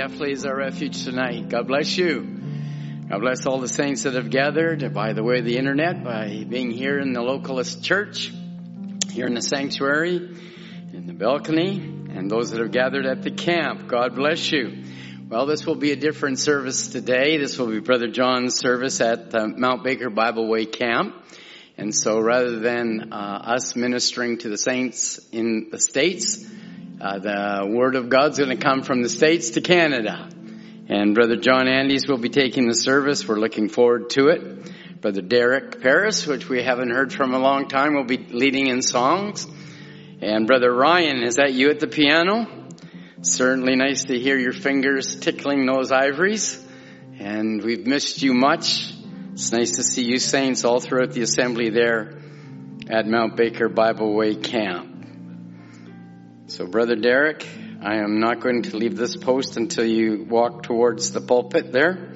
definitely is our refuge tonight. God bless you. God bless all the saints that have gathered by the way of the internet, by being here in the localist church, here in the sanctuary, in the balcony, and those that have gathered at the camp. God bless you. Well, this will be a different service today. This will be Brother John's service at the Mount Baker Bible Way Camp. And so rather than uh, us ministering to the saints in the States, uh, the Word of God's going to come from the States to Canada. And Brother John Andes will be taking the service. We're looking forward to it. Brother Derek Paris, which we haven't heard from a long time, will be leading in songs. And Brother Ryan, is that you at the piano? Certainly nice to hear your fingers tickling those ivories. And we've missed you much. It's nice to see you saints all throughout the assembly there at Mount Baker Bible Way Camp. So, Brother Derek, I am not going to leave this post until you walk towards the pulpit there.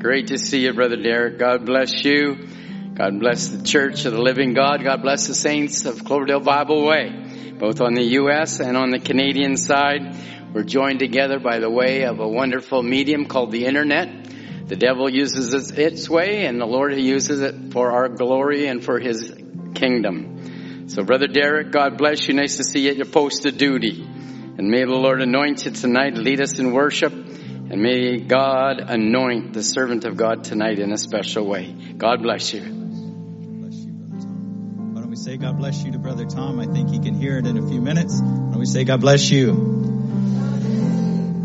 Great to see you, Brother Derek. God bless you. God bless the Church of the Living God. God bless the saints of Cloverdale Bible Way, both on the U.S. and on the Canadian side. We're joined together by the way of a wonderful medium called the Internet. The devil uses it its way and the Lord uses it for our glory and for his kingdom. So Brother Derek, God bless you. Nice to see you at your post of duty. And may the Lord anoint you tonight, lead us in worship, and may God anoint the servant of God tonight in a special way. God bless you. Bless you, Why don't we say God bless you to Brother Tom? I think he can hear it in a few minutes. Why don't we say God bless you?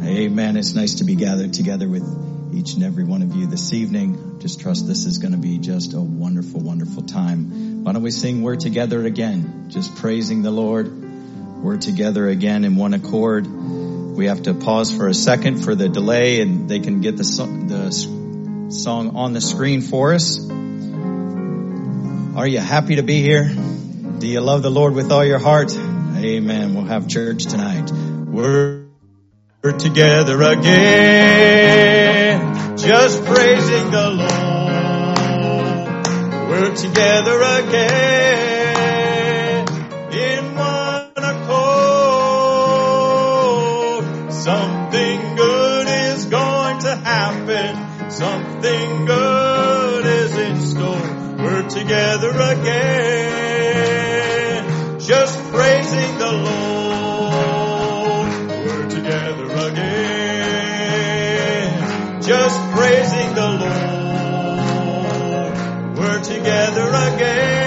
Amen. It's nice to be gathered together with each and every one of you this evening. Just trust this is going to be just a wonderful, wonderful time. Why don't we sing We're Together again? Just praising the Lord. We're together again in one accord. We have to pause for a second for the delay and they can get the, so- the song on the screen for us. Are you happy to be here? Do you love the Lord with all your heart? Amen. We'll have church tonight. We're we're together again, just praising the Lord. We're together again in one accord. Something good is going to happen. Something good is in store. We're together again, just praising the Lord together again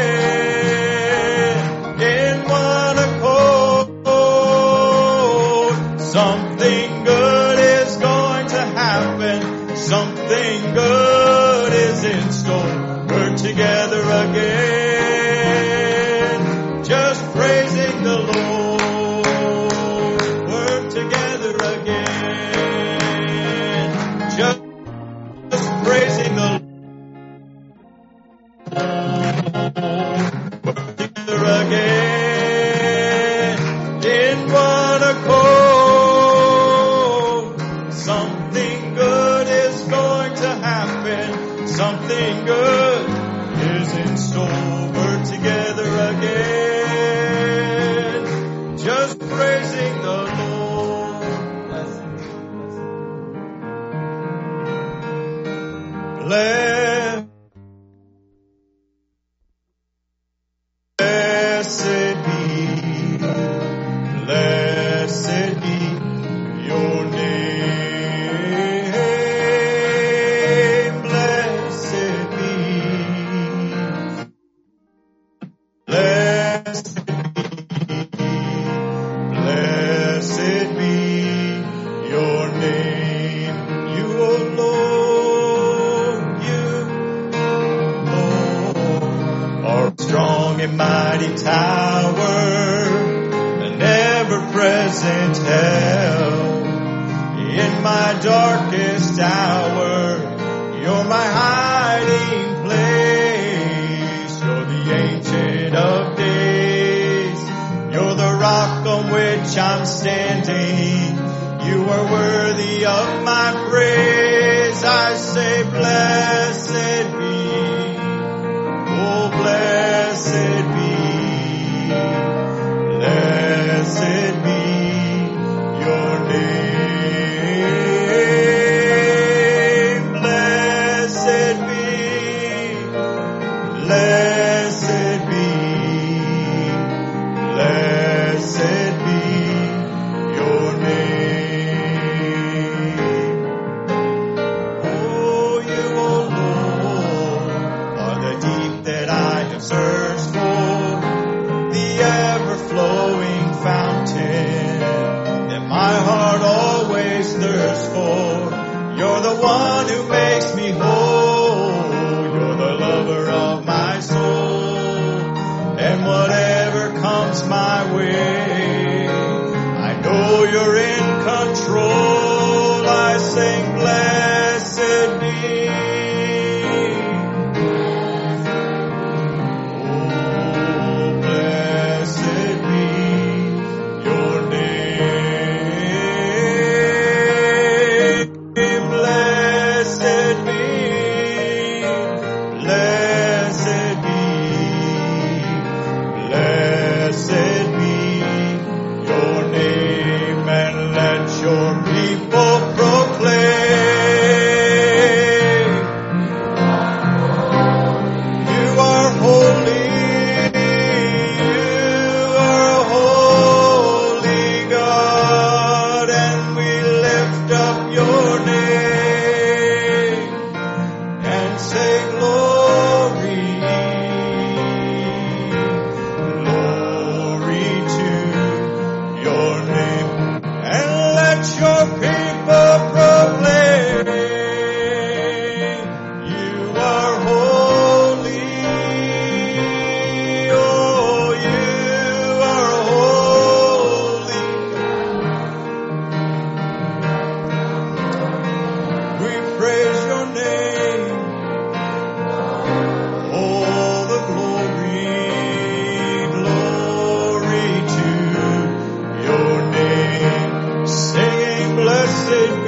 blessed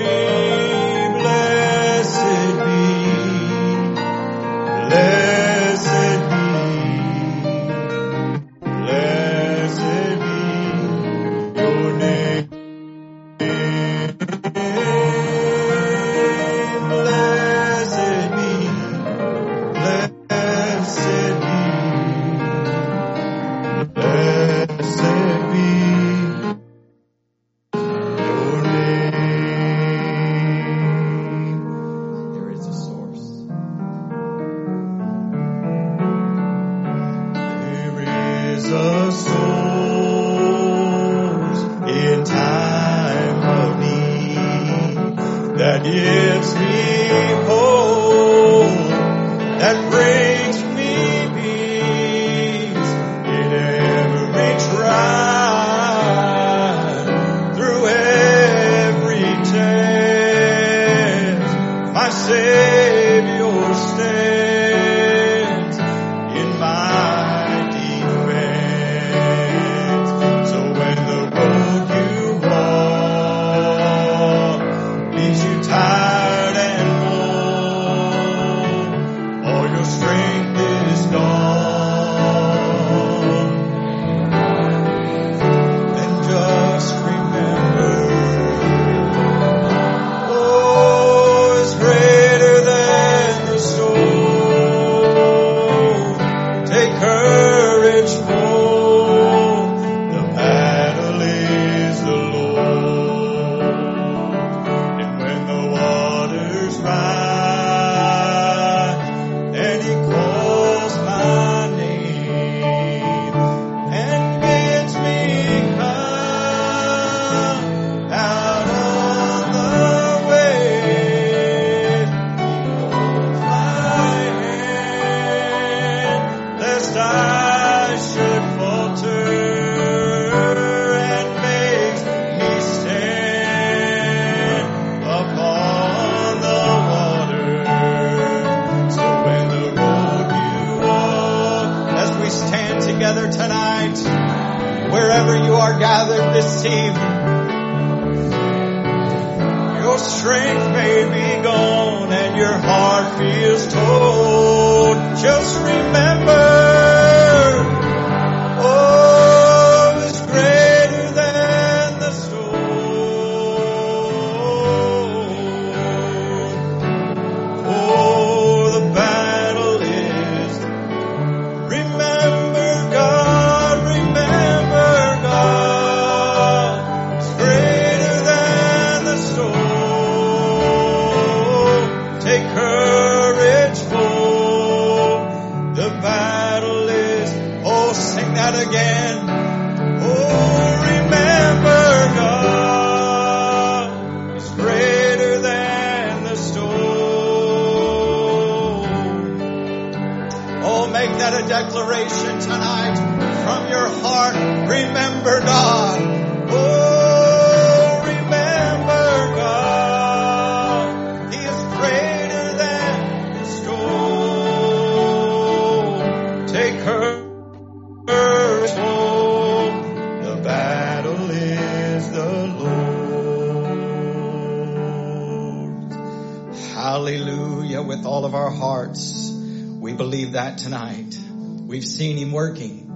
Hallelujah with all of our hearts. We believe that tonight. We've seen him working.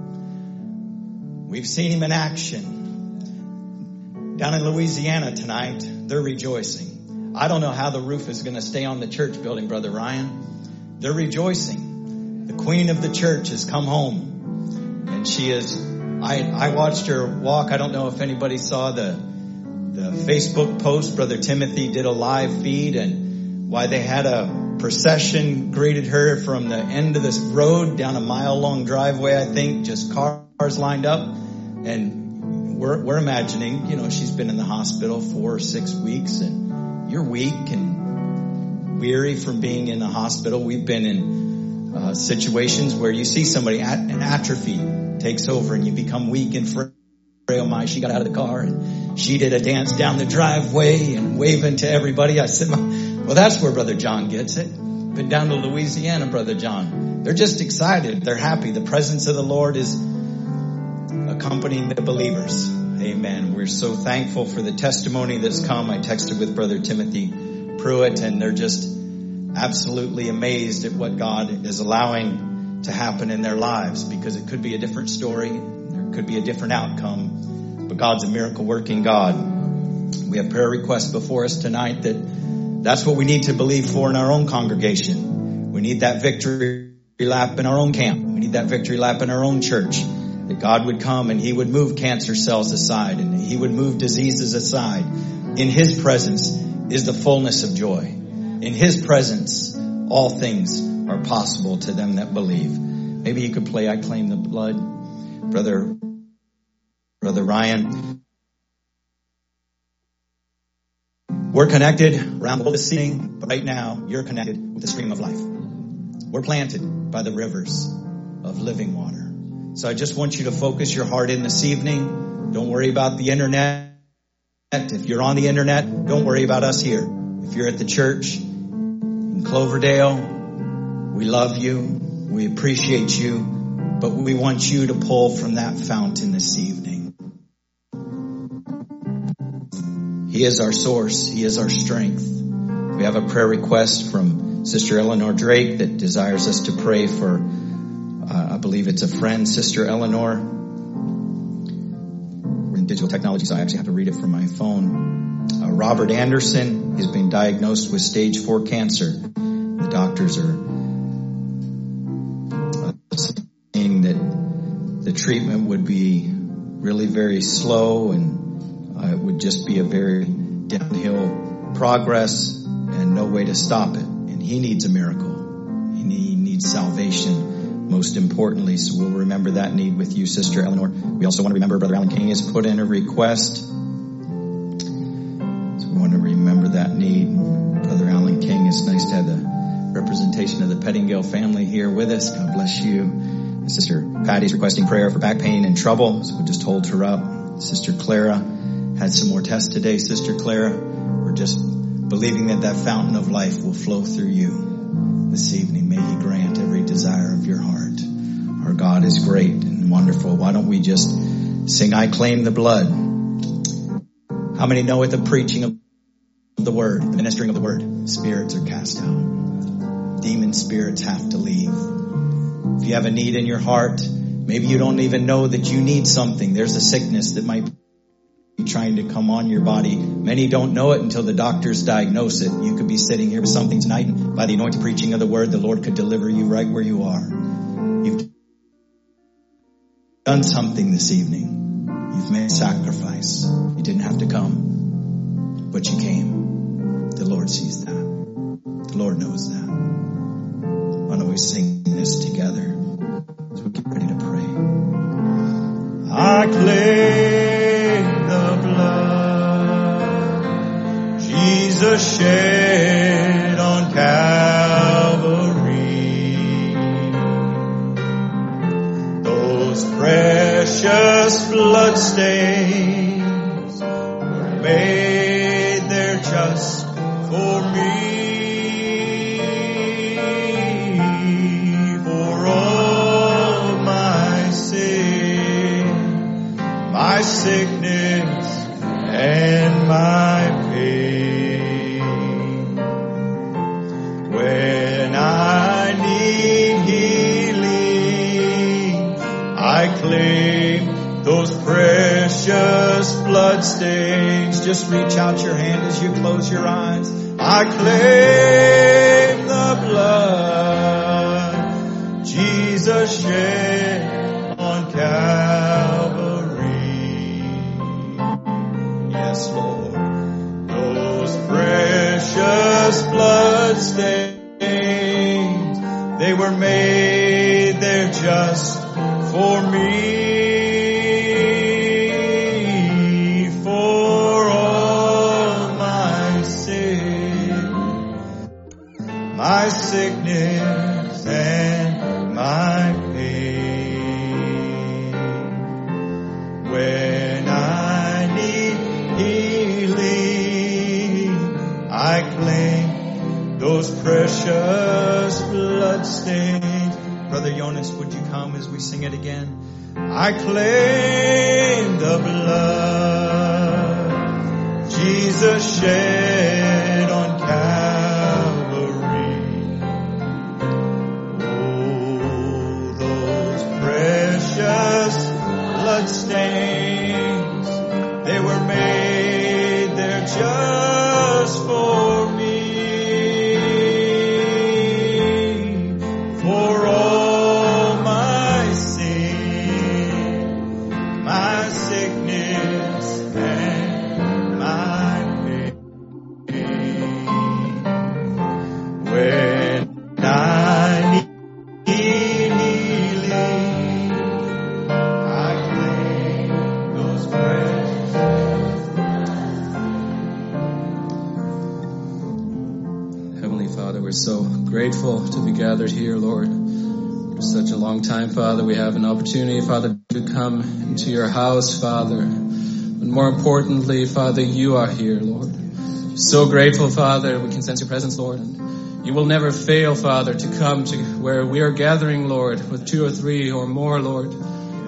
We've seen him in action. Down in Louisiana tonight, they're rejoicing. I don't know how the roof is going to stay on the church building, Brother Ryan. They're rejoicing. The queen of the church has come home. And she is, I, I watched her walk. I don't know if anybody saw the, the Facebook post. Brother Timothy did a live feed and why they had a procession greeted her from the end of this road down a mile long driveway, I think, just cars lined up. And we're, we're imagining, you know, she's been in the hospital four or six weeks and you're weak and weary from being in the hospital. We've been in uh, situations where you see somebody at an atrophy takes over and you become weak and frail. My, she got out of the car and she did a dance down the driveway and waving to everybody. I said, well, that's where Brother John gets it. Been down to Louisiana, Brother John. They're just excited. They're happy. The presence of the Lord is accompanying the believers. Amen. We're so thankful for the testimony that's come. I texted with Brother Timothy Pruitt and they're just absolutely amazed at what God is allowing to happen in their lives because it could be a different story. There could be a different outcome, but God's a miracle working God. We have prayer requests before us tonight that that's what we need to believe for in our own congregation. We need that victory lap in our own camp. We need that victory lap in our own church. That God would come and He would move cancer cells aside and He would move diseases aside. In His presence is the fullness of joy. In His presence, all things are possible to them that believe. Maybe you could play I Claim the Blood. Brother, Brother Ryan. We're connected around the world this evening, but right now you're connected with the stream of life. We're planted by the rivers of living water. So I just want you to focus your heart in this evening. Don't worry about the internet. If you're on the internet, don't worry about us here. If you're at the church in Cloverdale, we love you. We appreciate you, but we want you to pull from that fountain this evening. He is our source. He is our strength. We have a prayer request from Sister Eleanor Drake that desires us to pray for, uh, I believe it's a friend, Sister Eleanor. We're in digital technology, so I actually have to read it from my phone. Uh, Robert Anderson, he's been diagnosed with stage four cancer. The doctors are uh, saying that the treatment would be really very slow and uh, it would just be a very downhill progress and no way to stop it. And he needs a miracle. He needs salvation most importantly. So we'll remember that need with you, Sister Eleanor. We also want to remember Brother Alan King has put in a request. So we want to remember that need. Brother Alan King, it's nice to have the representation of the Pettingale family here with us. God bless you. And Sister Patty's requesting prayer for back pain and trouble. So we'll just hold her up. Sister Clara had some more tests today, Sister Clara. We're just believing that that fountain of life will flow through you this evening. May He grant every desire of your heart. Our God is great and wonderful. Why don't we just sing, I claim the blood. How many know at the preaching of the word, the ministering of the word, spirits are cast out. Demon spirits have to leave. If you have a need in your heart, maybe you don't even know that you need something. There's a sickness that might trying to come on your body. Many don't know it until the doctors diagnose it. You could be sitting here with something tonight by the anointed preaching of the word, the Lord could deliver you right where you are. You've done something this evening. You've made sacrifice. You didn't have to come, but you came. The Lord sees that. The Lord knows that. Why don't we sing this together as we get ready to pray? I claim Jesus shed on Calvary. Those precious bloodstains were made there just for me. For all my sin, my sickness precious bloodstains. Just reach out your hand as you close your eyes. I claim the blood Jesus shed on Calvary. Yes, Lord. Those precious blood stains, they were made there just for me. Brother Jonas, would you come as we sing it again? I claim the blood Jesus shed we have an opportunity, Father, to come into your house, Father. But more importantly, Father, you are here, Lord. So grateful, Father, we can sense your presence, Lord. And you will never fail, Father, to come to where we are gathering, Lord, with two or three or more, Lord.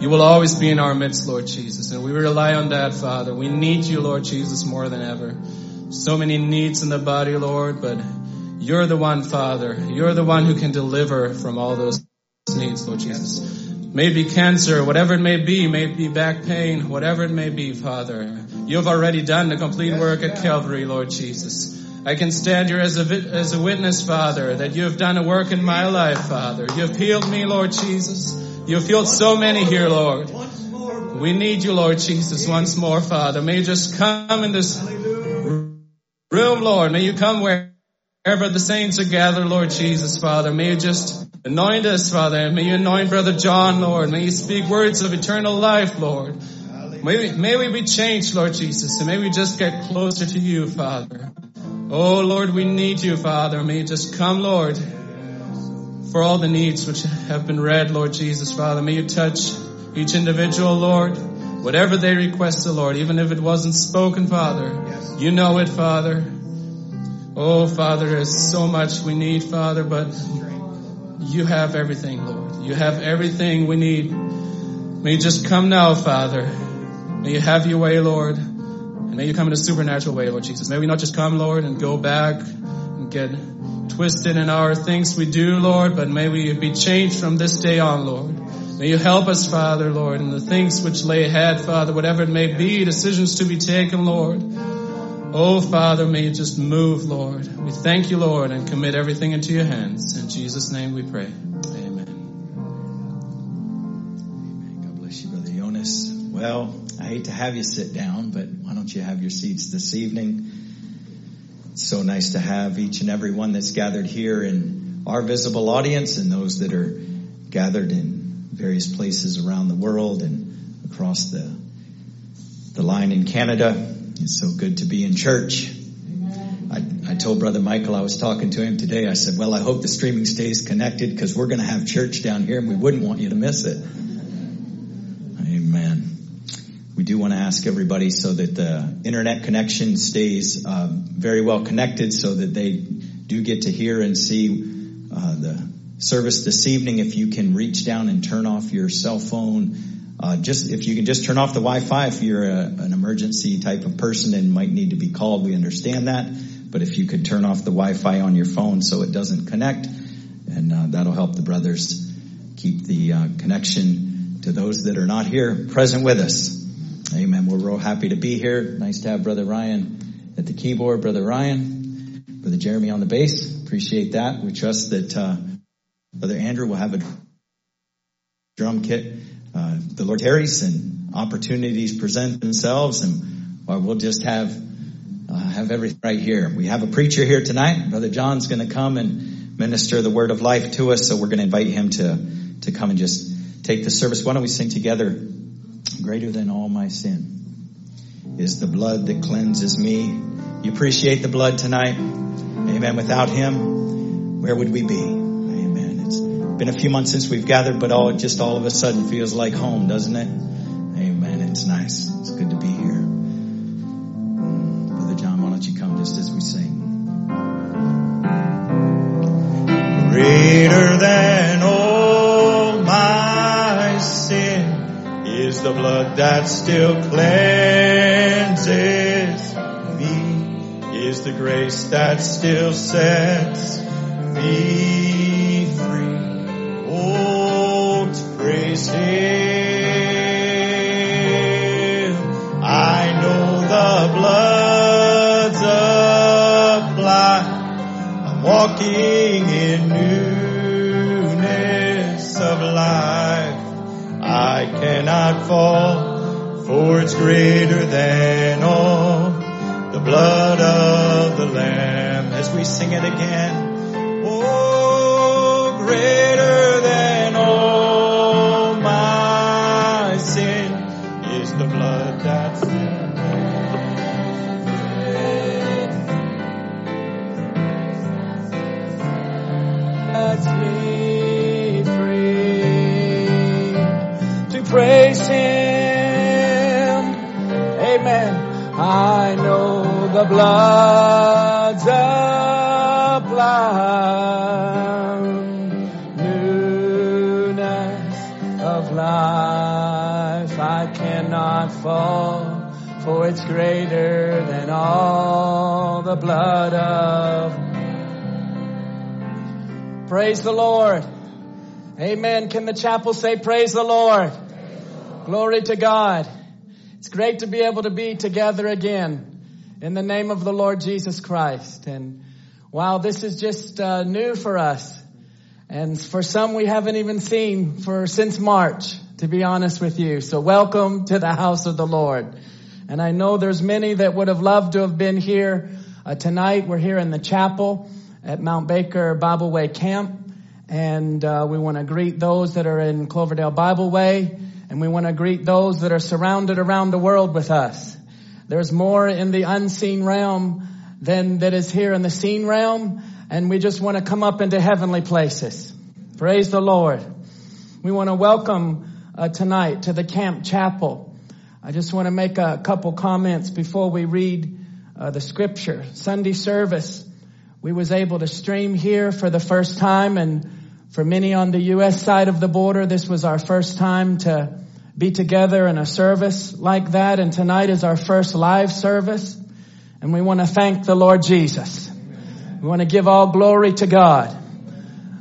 You will always be in our midst, Lord Jesus, and we rely on that, Father. We need you, Lord Jesus, more than ever. So many needs in the body, Lord, but you're the one, Father. You're the one who can deliver from all those needs, Lord Jesus. Maybe cancer, whatever it may be, maybe back pain, whatever it may be, Father. You've already done the complete work at Calvary, Lord Jesus. I can stand here as a, as a witness, Father, that you have done a work in my life, Father. You have healed me, Lord Jesus. You have healed so many here, Lord. We need you, Lord Jesus, once more, Father. May you just come in this room, Lord. May you come wherever the saints are gathered, Lord Jesus, Father. May you just anoint us, Father. May you anoint Brother John, Lord. May you speak words of eternal life, Lord. May we, may we be changed, Lord Jesus, and may we just get closer to you, Father. Oh, Lord, we need you, Father. May you just come, Lord, for all the needs which have been read, Lord Jesus, Father. May you touch each individual, Lord. Whatever they request, the Lord, even if it wasn't spoken, Father. You know it, Father. Oh, Father, there's so much we need, Father, but you have everything, Lord. You have everything we need. May you just come now, Father. May you have your way, Lord. And may you come in a supernatural way, Lord Jesus. May we not just come, Lord, and go back and get twisted in our things we do, Lord, but may we be changed from this day on, Lord. May you help us, Father, Lord, in the things which lay ahead, Father, whatever it may be, decisions to be taken, Lord. Oh, Father, may you just move, Lord. We thank you, Lord, and commit everything into your hands. In Jesus' name we pray. Amen. God bless you, Brother Jonas. Well, I hate to have you sit down, but why don't you have your seats this evening? It's so nice to have each and every one that's gathered here in our visible audience and those that are gathered in various places around the world and across the the line in Canada. It's so good to be in church. I, I told Brother Michael, I was talking to him today, I said, well, I hope the streaming stays connected because we're going to have church down here and we wouldn't want you to miss it. Amen. We do want to ask everybody so that the internet connection stays uh, very well connected so that they do get to hear and see uh, the service this evening. If you can reach down and turn off your cell phone, uh, just if you can just turn off the Wi-Fi if you're a, an emergency type of person and might need to be called, we understand that. But if you could turn off the Wi-Fi on your phone so it doesn't connect, and uh, that'll help the brothers keep the uh, connection to those that are not here present with us. Amen. We're real happy to be here. Nice to have Brother Ryan at the keyboard, Brother Ryan, Brother Jeremy on the bass. Appreciate that. We trust that uh, Brother Andrew will have a drum kit. Uh, the Lord carries and opportunities present themselves, and or we'll just have uh, have everything right here. We have a preacher here tonight. Brother John's going to come and minister the word of life to us, so we're going to invite him to to come and just take the service. Why don't we sing together? Greater than all my sin is the blood that cleanses me. You appreciate the blood tonight? Amen. Without him, where would we be? Been a few months since we've gathered, but all just all of a sudden feels like home, doesn't it? Amen. It's nice. It's good to be here. Brother John, why don't you come just as we sing? Greater than all my sin is the blood that still cleanses me, is the grace that still sets me Him. I know the blood's applied. I'm walking in newness of life. I cannot fall, for it's greater than all. The blood of the Lamb. As we sing it again. Oh, greater praise Him. Amen. I know the blood's applied. Newness of life. I cannot fall, for it's greater than all the blood of Praise the Lord. Amen. Can the chapel say praise the Lord? Glory to God. It's great to be able to be together again in the name of the Lord Jesus Christ. And wow, this is just uh, new for us. And for some we haven't even seen for since March, to be honest with you. So welcome to the house of the Lord. And I know there's many that would have loved to have been here uh, tonight. We're here in the chapel at Mount Baker Bible Way Camp. And uh, we want to greet those that are in Cloverdale Bible Way. And we want to greet those that are surrounded around the world with us. There's more in the unseen realm than that is here in the seen realm. And we just want to come up into heavenly places. Praise the Lord. We want to welcome uh, tonight to the camp chapel. I just want to make a couple comments before we read uh, the scripture. Sunday service we was able to stream here for the first time and for many on the U.S. side of the border, this was our first time to be together in a service like that. And tonight is our first live service. And we want to thank the Lord Jesus. We want to give all glory to God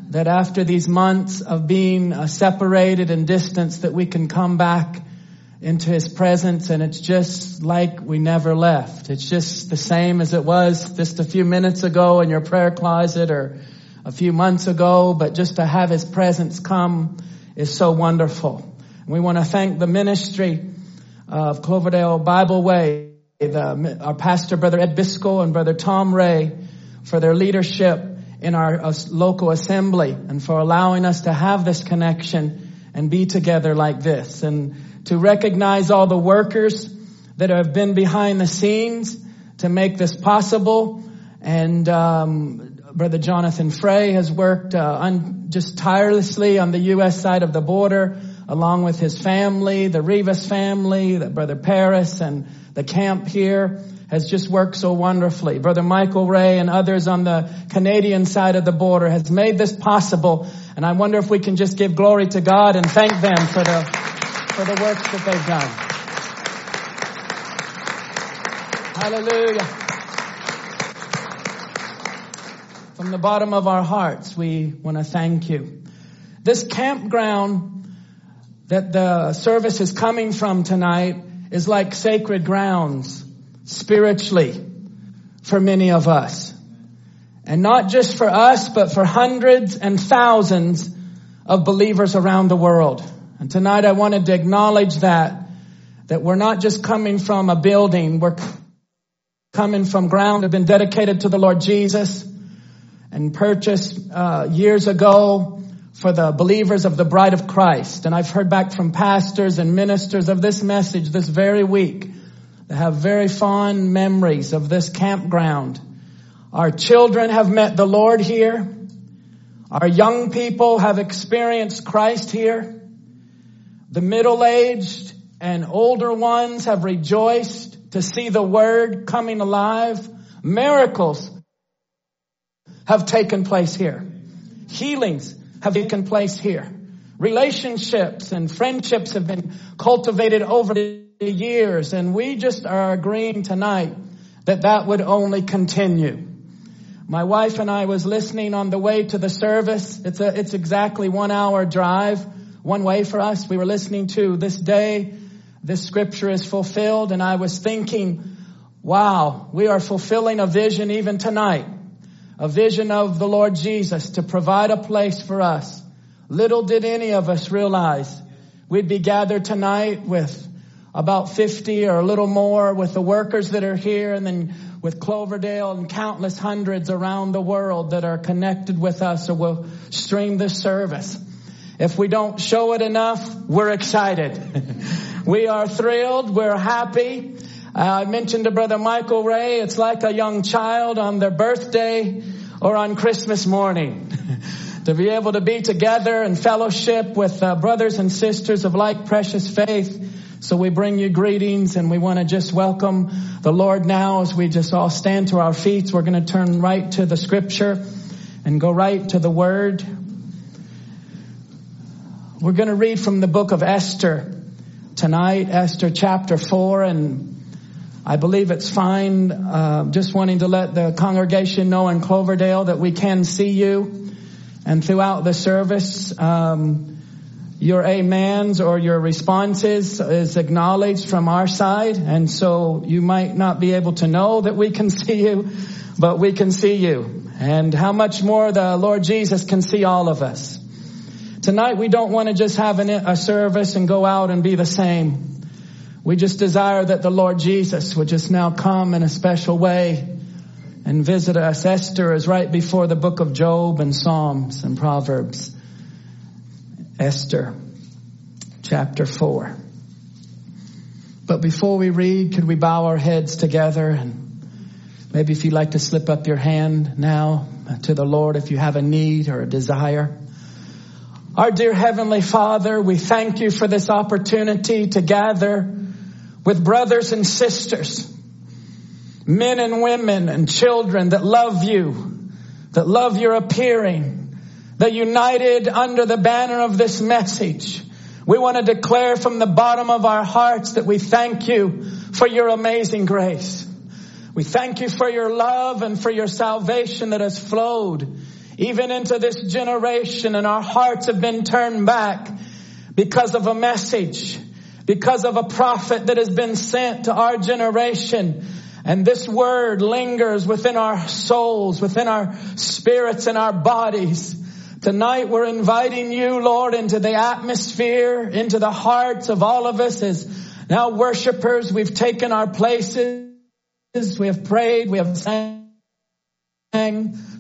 that after these months of being uh, separated and distanced that we can come back into his presence and it's just like we never left. It's just the same as it was just a few minutes ago in your prayer closet or a few months ago, but just to have his presence come is so wonderful. We want to thank the ministry of Cloverdale Bible Way the, our pastor, Brother Ed Biscoe and Brother Tom Ray for their leadership in our uh, local assembly and for allowing us to have this connection and be together like this and to recognize all the workers that have been behind the scenes to make this possible. And um, Brother Jonathan Frey has worked uh, un- just tirelessly on the U.S. side of the border, along with his family, the Rivas family, the Brother Paris, and the camp here has just worked so wonderfully. Brother Michael Ray and others on the Canadian side of the border has made this possible. And I wonder if we can just give glory to God and thank them for the, for the works that they've done. Hallelujah. From the bottom of our hearts, we want to thank you. This campground that the service is coming from tonight is like sacred grounds spiritually for many of us. And not just for us, but for hundreds and thousands of believers around the world. And tonight I wanted to acknowledge that, that we're not just coming from a building, we're coming from ground that have been dedicated to the Lord Jesus and purchased uh, years ago for the believers of the bride of Christ. And I've heard back from pastors and ministers of this message this very week that have very fond memories of this campground. Our children have met the Lord here. Our young people have experienced Christ here. The middle-aged and older ones have rejoiced to see the word coming alive. Miracles have taken place here. Healings have taken place here. Relationships and friendships have been cultivated over the years and we just are agreeing tonight that that would only continue. My wife and I was listening on the way to the service. It's a, it's exactly one hour drive, one way for us. We were listening to this day, this scripture is fulfilled and I was thinking, wow, we are fulfilling a vision even tonight a vision of the Lord Jesus to provide a place for us. Little did any of us realize we'd be gathered tonight with about 50 or a little more with the workers that are here and then with Cloverdale and countless hundreds around the world that are connected with us or will stream this service. If we don't show it enough, we're excited. we are thrilled. We're happy. I mentioned to Brother Michael Ray, it's like a young child on their birthday or on Christmas morning. to be able to be together and fellowship with uh, brothers and sisters of like precious faith. So we bring you greetings and we want to just welcome the Lord now as we just all stand to our feet. We're going to turn right to the scripture and go right to the word. We're going to read from the book of Esther tonight, Esther chapter four and I believe it's fine. Uh, just wanting to let the congregation know in Cloverdale that we can see you, and throughout the service, um, your amens or your responses is acknowledged from our side, and so you might not be able to know that we can see you, but we can see you, and how much more the Lord Jesus can see all of us. Tonight we don't want to just have an, a service and go out and be the same. We just desire that the Lord Jesus would just now come in a special way and visit us. Esther is right before the book of Job and Psalms and Proverbs. Esther chapter four. But before we read, could we bow our heads together and maybe if you'd like to slip up your hand now to the Lord if you have a need or a desire. Our dear Heavenly Father, we thank you for this opportunity to gather with brothers and sisters, men and women and children that love you, that love your appearing, that united under the banner of this message. We want to declare from the bottom of our hearts that we thank you for your amazing grace. We thank you for your love and for your salvation that has flowed even into this generation and our hearts have been turned back because of a message because of a prophet that has been sent to our generation. And this word lingers within our souls, within our spirits and our bodies. Tonight we're inviting you, Lord, into the atmosphere, into the hearts of all of us as now worshipers. We've taken our places we have prayed, we have sang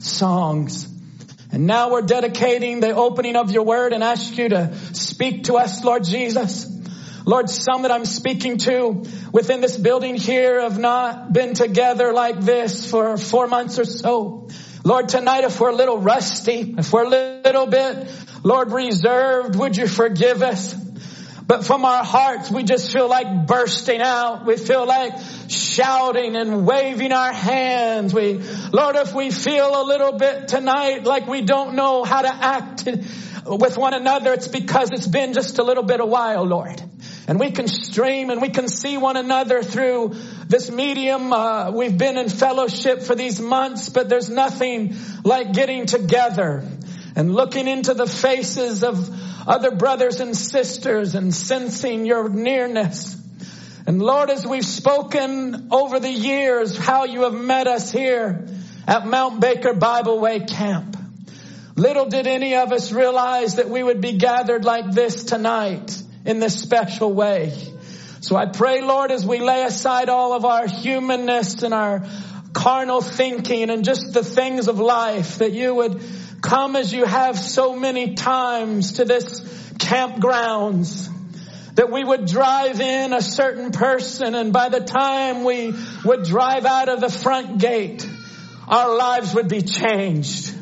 songs. And now we're dedicating the opening of your word and ask you to speak to us, Lord Jesus. Lord, some that I'm speaking to within this building here have not been together like this for four months or so. Lord, tonight if we're a little rusty, if we're a little bit, Lord, reserved, would you forgive us? But from our hearts, we just feel like bursting out. We feel like shouting and waving our hands. We, Lord, if we feel a little bit tonight like we don't know how to act with one another, it's because it's been just a little bit a while, Lord. And we can stream and we can see one another through this medium. Uh, we've been in fellowship for these months, but there's nothing like getting together and looking into the faces of other brothers and sisters and sensing your nearness. And Lord, as we've spoken over the years, how you have met us here at Mount Baker Bible Way Camp. Little did any of us realize that we would be gathered like this tonight in this special way. So I pray, Lord, as we lay aside all of our humanness and our carnal thinking and just the things of life, that you would come as you have so many times to this campgrounds that we would drive in a certain person and by the time we would drive out of the front gate, our lives would be changed.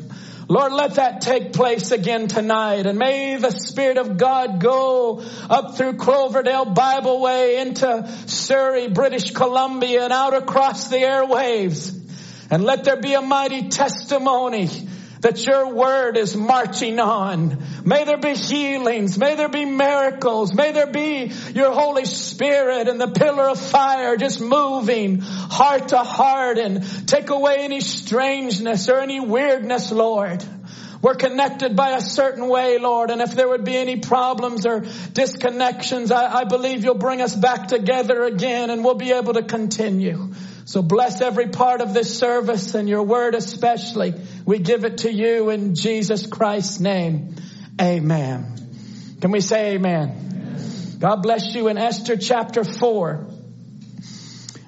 Lord, let that take place again tonight. And may the Spirit of God go up through Cloverdale Bible Way into Surrey, British Columbia and out across the airwaves. And let there be a mighty testimony that your word is marching on. May there be healings. May there be miracles. May there be your Holy Spirit and the pillar of fire just moving heart to heart and take away any strangeness or any weirdness, Lord. We're connected by a certain way, Lord, and if there would be any problems or disconnections, I, I believe you'll bring us back together again and we'll be able to continue. So bless every part of this service and your word especially. We give it to you in Jesus Christ's name. Amen. Can we say amen? amen? God bless you in Esther chapter 4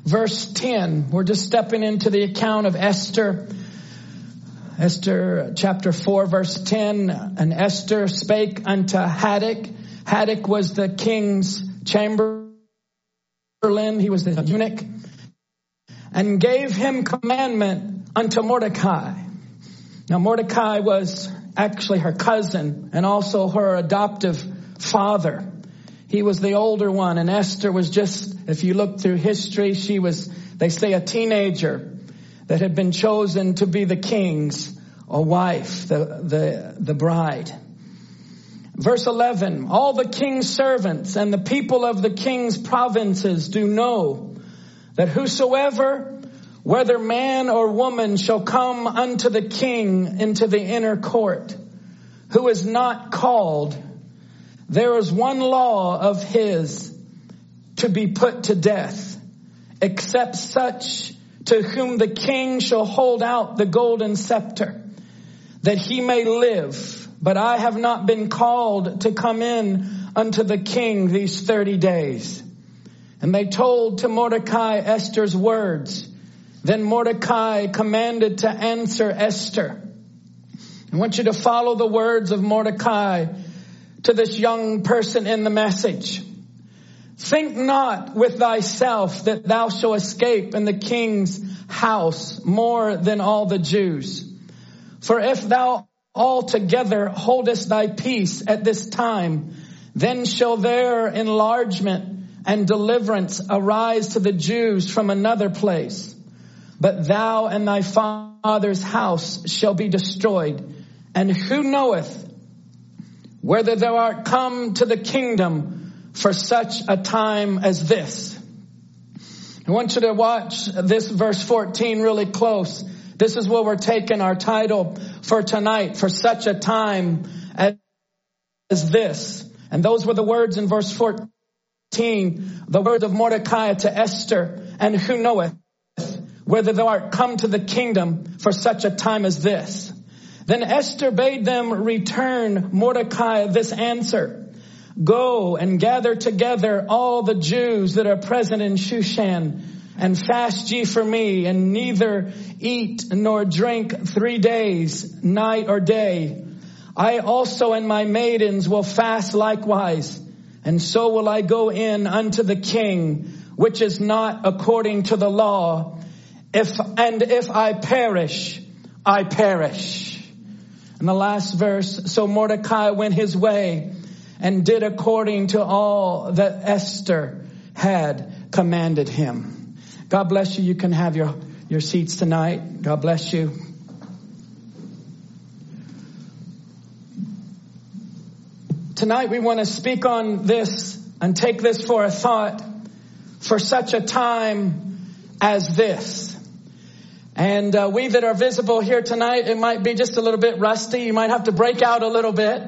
verse 10. We're just stepping into the account of Esther. Esther chapter 4 verse 10. And Esther spake unto Hatach. Hatach was the king's chamberlain. He was the eunuch and gave him commandment unto Mordecai. Now Mordecai was actually her cousin and also her adoptive father. He was the older one and Esther was just, if you look through history, she was, they say a teenager that had been chosen to be the king's or wife, the, the, the bride. Verse 11, all the king's servants and the people of the king's provinces do know that whosoever, whether man or woman, shall come unto the king into the inner court, who is not called, there is one law of his to be put to death, except such to whom the king shall hold out the golden scepter, that he may live. But I have not been called to come in unto the king these thirty days. And they told to Mordecai Esther's words. Then Mordecai commanded to answer Esther. I want you to follow the words of Mordecai to this young person in the message. Think not with thyself that thou shalt escape in the king's house more than all the Jews. For if thou altogether holdest thy peace at this time, then shall their enlargement and deliverance arise to the Jews from another place. But thou and thy father's house shall be destroyed. And who knoweth whether thou art come to the kingdom for such a time as this? I want you to watch this verse 14 really close. This is where we're taking our title for tonight, for such a time as this. And those were the words in verse 14 the word of Mordecai to Esther, and who knoweth whether thou art come to the kingdom for such a time as this. Then Esther bade them return Mordecai this answer. Go and gather together all the Jews that are present in Shushan and fast ye for me and neither eat nor drink three days, night or day. I also and my maidens will fast likewise. And so will I go in unto the king, which is not according to the law. If, and if I perish, I perish. And the last verse, so Mordecai went his way and did according to all that Esther had commanded him. God bless you. You can have your, your seats tonight. God bless you. Tonight we want to speak on this and take this for a thought for such a time as this. And uh, we that are visible here tonight, it might be just a little bit rusty. You might have to break out a little bit.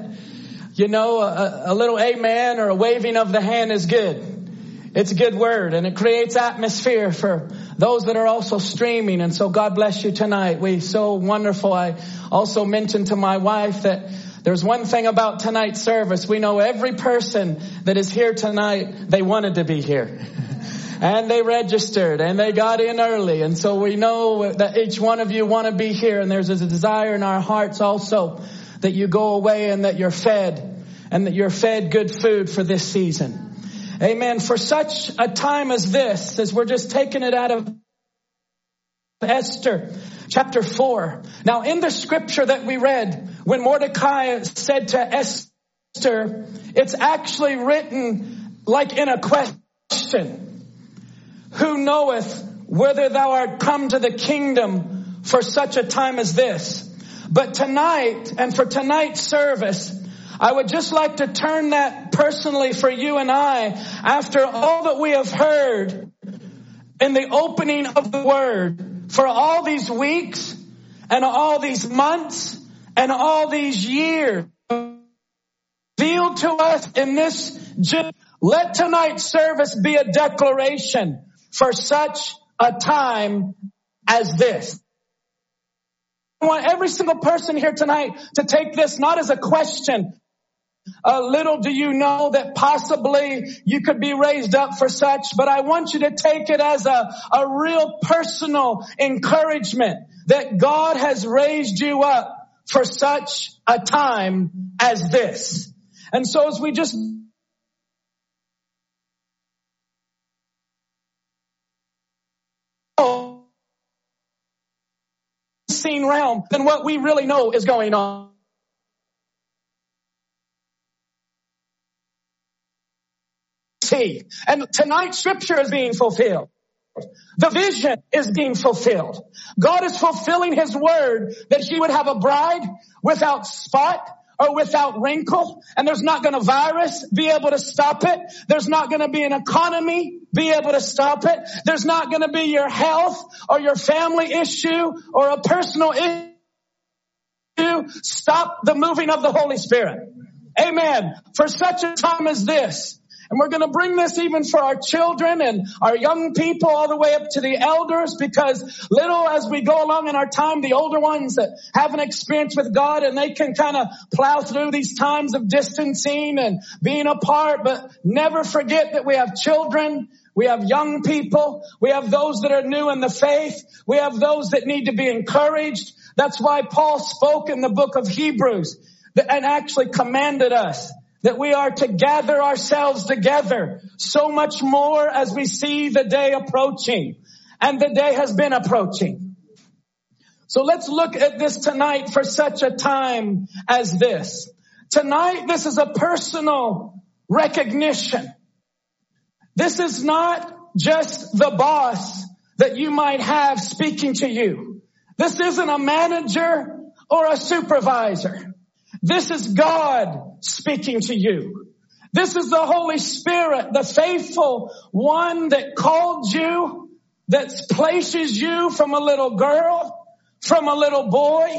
You know, a, a little amen or a waving of the hand is good. It's a good word and it creates atmosphere for those that are also streaming. And so God bless you tonight. We so wonderful. I also mentioned to my wife that there's one thing about tonight's service. We know every person that is here tonight, they wanted to be here. and they registered and they got in early. And so we know that each one of you want to be here and there's a desire in our hearts also that you go away and that you're fed and that you're fed good food for this season. Amen. For such a time as this, as we're just taking it out of Esther chapter 4. Now in the scripture that we read, when Mordecai said to Esther, it's actually written like in a question. Who knoweth whether thou art come to the kingdom for such a time as this? But tonight, and for tonight's service, I would just like to turn that personally for you and I after all that we have heard in the opening of the word for all these weeks and all these months and all these years revealed to us in this let tonight's service be a declaration for such a time as this. I want every single person here tonight to take this not as a question, uh, little do you know that possibly you could be raised up for such, but I want you to take it as a, a real personal encouragement that God has raised you up for such a time as this. And so as we just seen realm than what we really know is going on. And tonight scripture is being fulfilled. The vision is being fulfilled. God is fulfilling his word that he would have a bride without spot or without wrinkle and there's not going to virus be able to stop it. There's not going to be an economy be able to stop it. There's not going to be your health or your family issue or a personal issue stop the moving of the Holy Spirit. Amen. For such a time as this, and we're going to bring this even for our children and our young people all the way up to the elders because little as we go along in our time, the older ones that have an experience with God and they can kind of plow through these times of distancing and being apart, but never forget that we have children we have young people. We have those that are new in the faith. We have those that need to be encouraged. That's why Paul spoke in the book of Hebrews and actually commanded us that we are to gather ourselves together so much more as we see the day approaching and the day has been approaching. So let's look at this tonight for such a time as this. Tonight, this is a personal recognition. This is not just the boss that you might have speaking to you. This isn't a manager or a supervisor. This is God speaking to you. This is the Holy Spirit, the faithful one that called you, that places you from a little girl, from a little boy,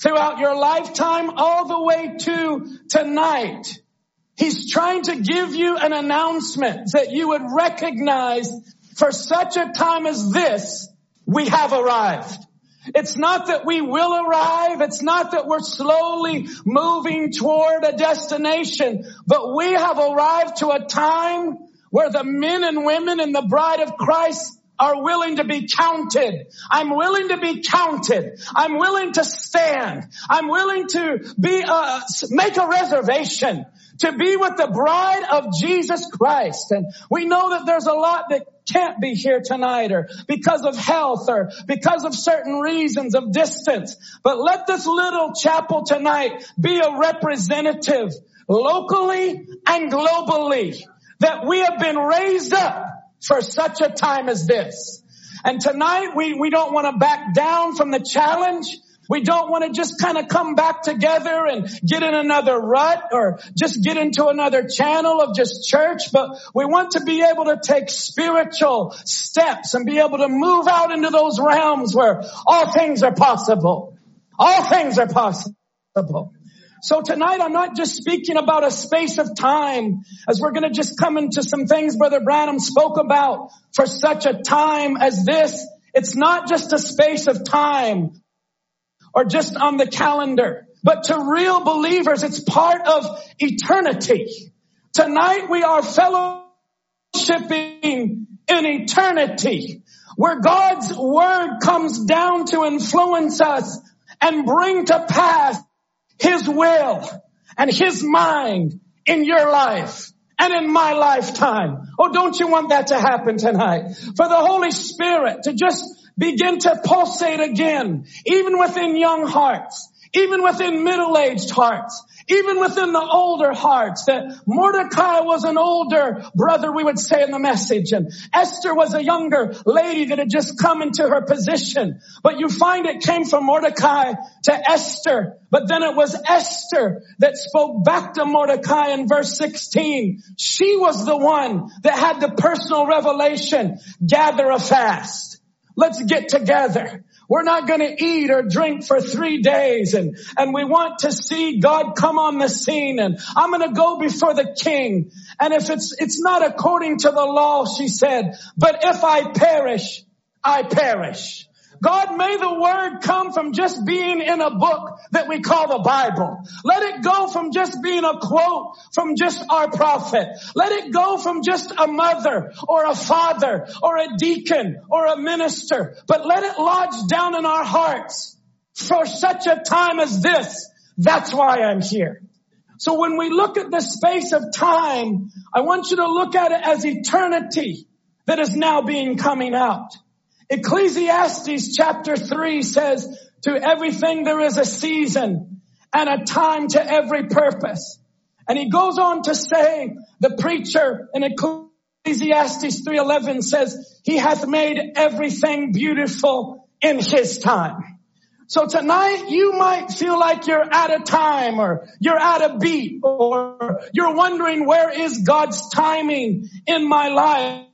throughout your lifetime, all the way to tonight. He's trying to give you an announcement that you would recognize for such a time as this, we have arrived. It's not that we will arrive. It's not that we're slowly moving toward a destination, but we have arrived to a time where the men and women and the bride of Christ are willing to be counted. I'm willing to be counted. I'm willing to stand. I'm willing to be, uh, make a reservation to be with the bride of Jesus Christ. And we know that there's a lot that can't be here tonight or because of health or because of certain reasons of distance. But let this little chapel tonight be a representative locally and globally that we have been raised up for such a time as this. And tonight we, we don't want to back down from the challenge. We don't want to just kind of come back together and get in another rut or just get into another channel of just church, but we want to be able to take spiritual steps and be able to move out into those realms where all things are possible. All things are possible. So tonight I'm not just speaking about a space of time as we're going to just come into some things Brother Branham spoke about for such a time as this. It's not just a space of time or just on the calendar, but to real believers, it's part of eternity. Tonight we are fellowshipping in eternity where God's word comes down to influence us and bring to pass his will and His mind in your life and in my lifetime. Oh, don't you want that to happen tonight? For the Holy Spirit to just begin to pulsate again, even within young hearts, even within middle-aged hearts, even within the older hearts, that Mordecai was an older brother, we would say in the message, and Esther was a younger lady that had just come into her position. But you find it came from Mordecai to Esther, but then it was Esther that spoke back to Mordecai in verse 16. She was the one that had the personal revelation, gather a fast. Let's get together. We're not going to eat or drink for three days and, and we want to see God come on the scene and I'm going to go before the king. And if it's, it's not according to the law, she said, but if I perish, I perish. God, may the word come from just being in a book that we call the Bible. Let it go from just being a quote from just our prophet. Let it go from just a mother or a father or a deacon or a minister, but let it lodge down in our hearts for such a time as this. That's why I'm here. So when we look at the space of time, I want you to look at it as eternity that is now being coming out. Ecclesiastes chapter 3 says, to everything there is a season and a time to every purpose. And he goes on to say, the preacher in Ecclesiastes 3.11 says, he hath made everything beautiful in his time. So tonight you might feel like you're out of time or you're out of beat or you're wondering where is God's timing in my life.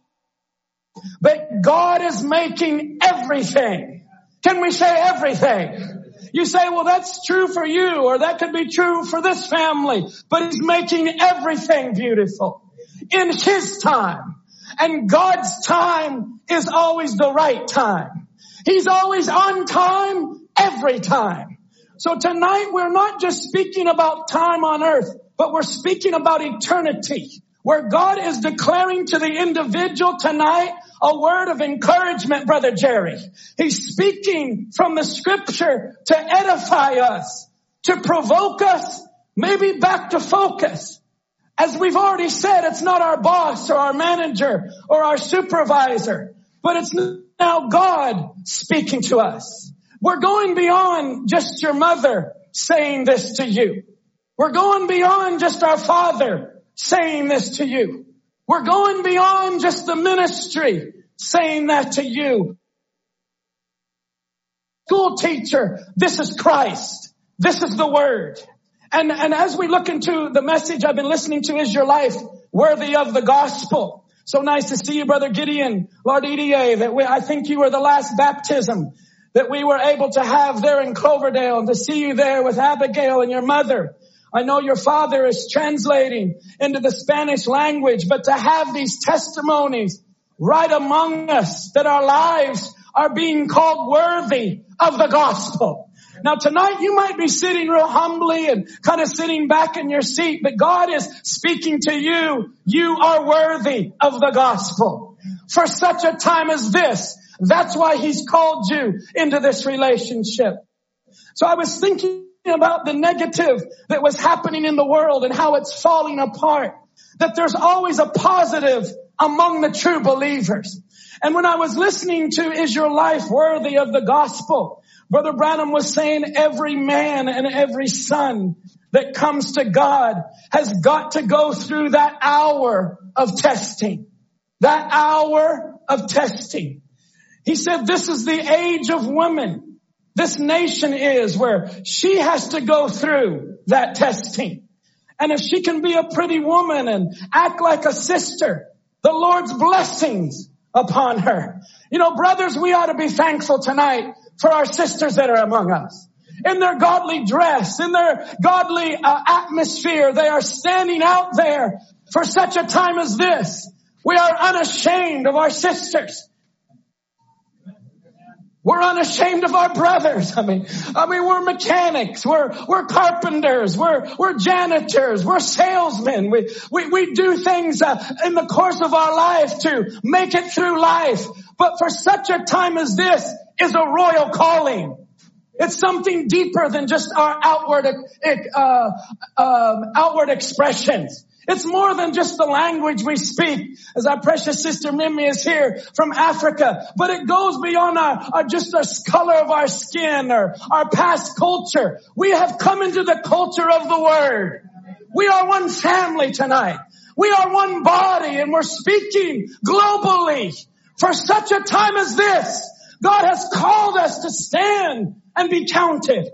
But God is making everything. Can we say everything? You say, well, that's true for you, or that could be true for this family, but He's making everything beautiful in His time. And God's time is always the right time. He's always on time, every time. So tonight we're not just speaking about time on earth, but we're speaking about eternity where God is declaring to the individual tonight a word of encouragement, Brother Jerry. He's speaking from the scripture to edify us, to provoke us, maybe back to focus. As we've already said, it's not our boss or our manager or our supervisor, but it's now God speaking to us. We're going beyond just your mother saying this to you. We're going beyond just our father saying this to you. We're going beyond just the ministry saying that to you. School teacher, this is Christ. This is the word. And, and as we look into the message I've been listening to, is your life worthy of the gospel? So nice to see you, Brother Gideon, Lord EDA, that we, I think you were the last baptism that we were able to have there in Cloverdale and to see you there with Abigail and your mother. I know your father is translating into the Spanish language, but to have these testimonies right among us that our lives are being called worthy of the gospel. Now tonight you might be sitting real humbly and kind of sitting back in your seat, but God is speaking to you. You are worthy of the gospel. for such a time as this. That's why he's called you into this relationship. So I was thinking about the negative that was happening in the world and how it's falling apart. That there's always a positive among the true believers. And when I was listening to Is Your Life Worthy of the Gospel, Brother Branham was saying every man and every son that comes to God has got to go through that hour of testing. That hour of testing. He said this is the age of women. This nation is where she has to go through that testing. And if she can be a pretty woman and act like a sister, the Lord's blessings upon her. You know, brothers, we ought to be thankful tonight for our sisters that are among us. In their godly dress, in their godly uh, atmosphere, they are standing out there for such a time as this. We are unashamed of our sisters. We're unashamed of our brothers. I mean, I mean, we're mechanics. We're, we're carpenters. We're, we're janitors. We're salesmen. We, we, we do things uh, in the course of our life to make it through life. But for such a time as this is a royal calling. It's something deeper than just our outward, uh, uh, outward expressions. It's more than just the language we speak, as our precious sister Mimi is here from Africa, but it goes beyond our, our just the color of our skin or our past culture. We have come into the culture of the word. We are one family tonight. We are one body and we're speaking globally for such a time as this. God has called us to stand and be counted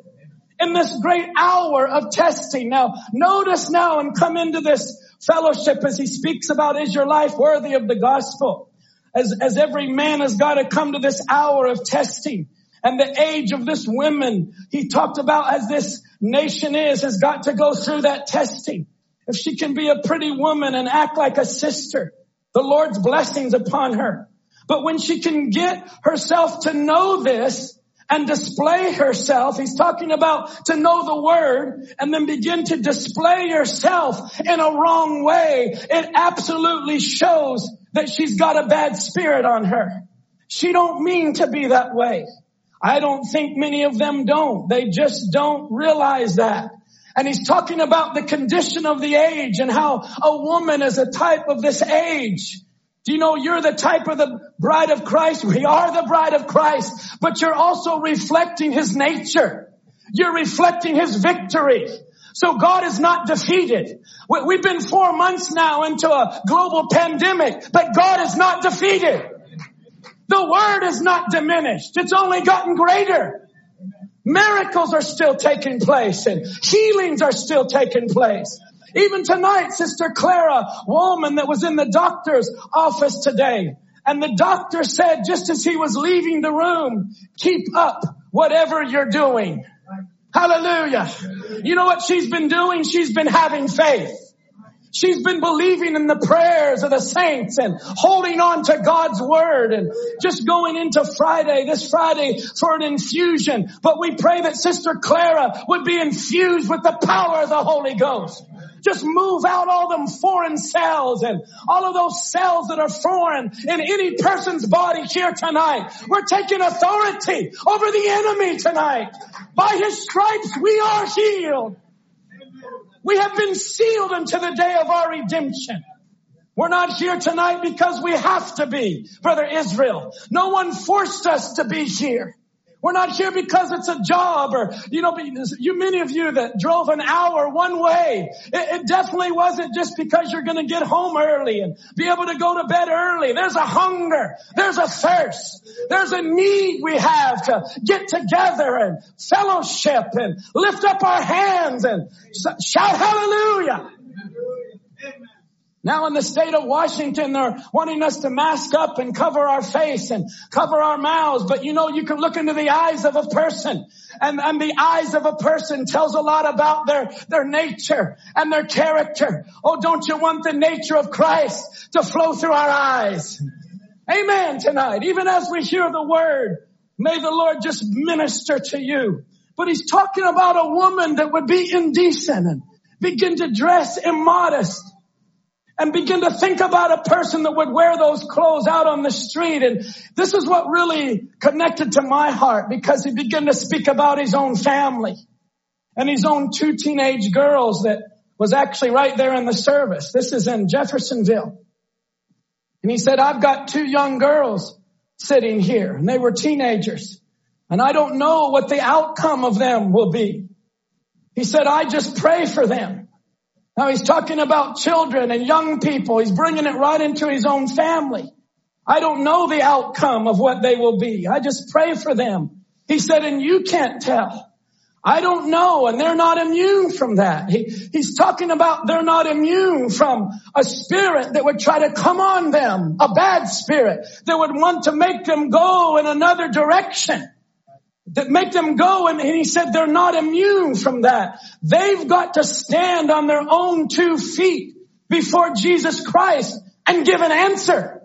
in this great hour of testing. Now, notice now and come into this fellowship as he speaks about is your life worthy of the gospel? As, as every man has got to come to this hour of testing and the age of this woman he talked about as this nation is has got to go through that testing. If she can be a pretty woman and act like a sister, the Lord's blessings upon her. But when she can get herself to know this, and display herself. He's talking about to know the word and then begin to display yourself in a wrong way. It absolutely shows that she's got a bad spirit on her. She don't mean to be that way. I don't think many of them don't. They just don't realize that. And he's talking about the condition of the age and how a woman is a type of this age. Do you know you're the type of the bride of Christ? We are the bride of Christ, but you're also reflecting His nature. You're reflecting His victory. So God is not defeated. We've been four months now into a global pandemic, but God is not defeated. The word is not diminished. It's only gotten greater. Miracles are still taking place and healings are still taking place. Even tonight, Sister Clara, woman that was in the doctor's office today, and the doctor said just as he was leaving the room, keep up whatever you're doing. Hallelujah. You know what she's been doing? She's been having faith. She's been believing in the prayers of the saints and holding on to God's word and just going into Friday, this Friday for an infusion. But we pray that Sister Clara would be infused with the power of the Holy Ghost. Just move out all them foreign cells and all of those cells that are foreign in any person's body here tonight. We're taking authority over the enemy tonight. By his stripes we are healed. We have been sealed unto the day of our redemption. We're not here tonight because we have to be, Brother Israel. No one forced us to be here. We're not here because it's a job or, you know, you, many of you that drove an hour one way, it, it definitely wasn't just because you're going to get home early and be able to go to bed early. There's a hunger. There's a thirst. There's a need we have to get together and fellowship and lift up our hands and shout hallelujah. Now in the state of Washington, they're wanting us to mask up and cover our face and cover our mouths. But you know, you can look into the eyes of a person and, and the eyes of a person tells a lot about their, their nature and their character. Oh, don't you want the nature of Christ to flow through our eyes? Amen tonight. Even as we hear the word, may the Lord just minister to you. But he's talking about a woman that would be indecent and begin to dress immodest and begin to think about a person that would wear those clothes out on the street. And this is what really connected to my heart because he began to speak about his own family and his own two teenage girls that was actually right there in the service. This is in Jeffersonville. And he said, I've got two young girls sitting here and they were teenagers and I don't know what the outcome of them will be. He said, I just pray for them. Now he's talking about children and young people. He's bringing it right into his own family. I don't know the outcome of what they will be. I just pray for them. He said, and you can't tell. I don't know, and they're not immune from that. He, he's talking about they're not immune from a spirit that would try to come on them, a bad spirit that would want to make them go in another direction that make them go. And he said they're not immune from that. They've got to stand on their own two feet before Jesus Christ and give an answer.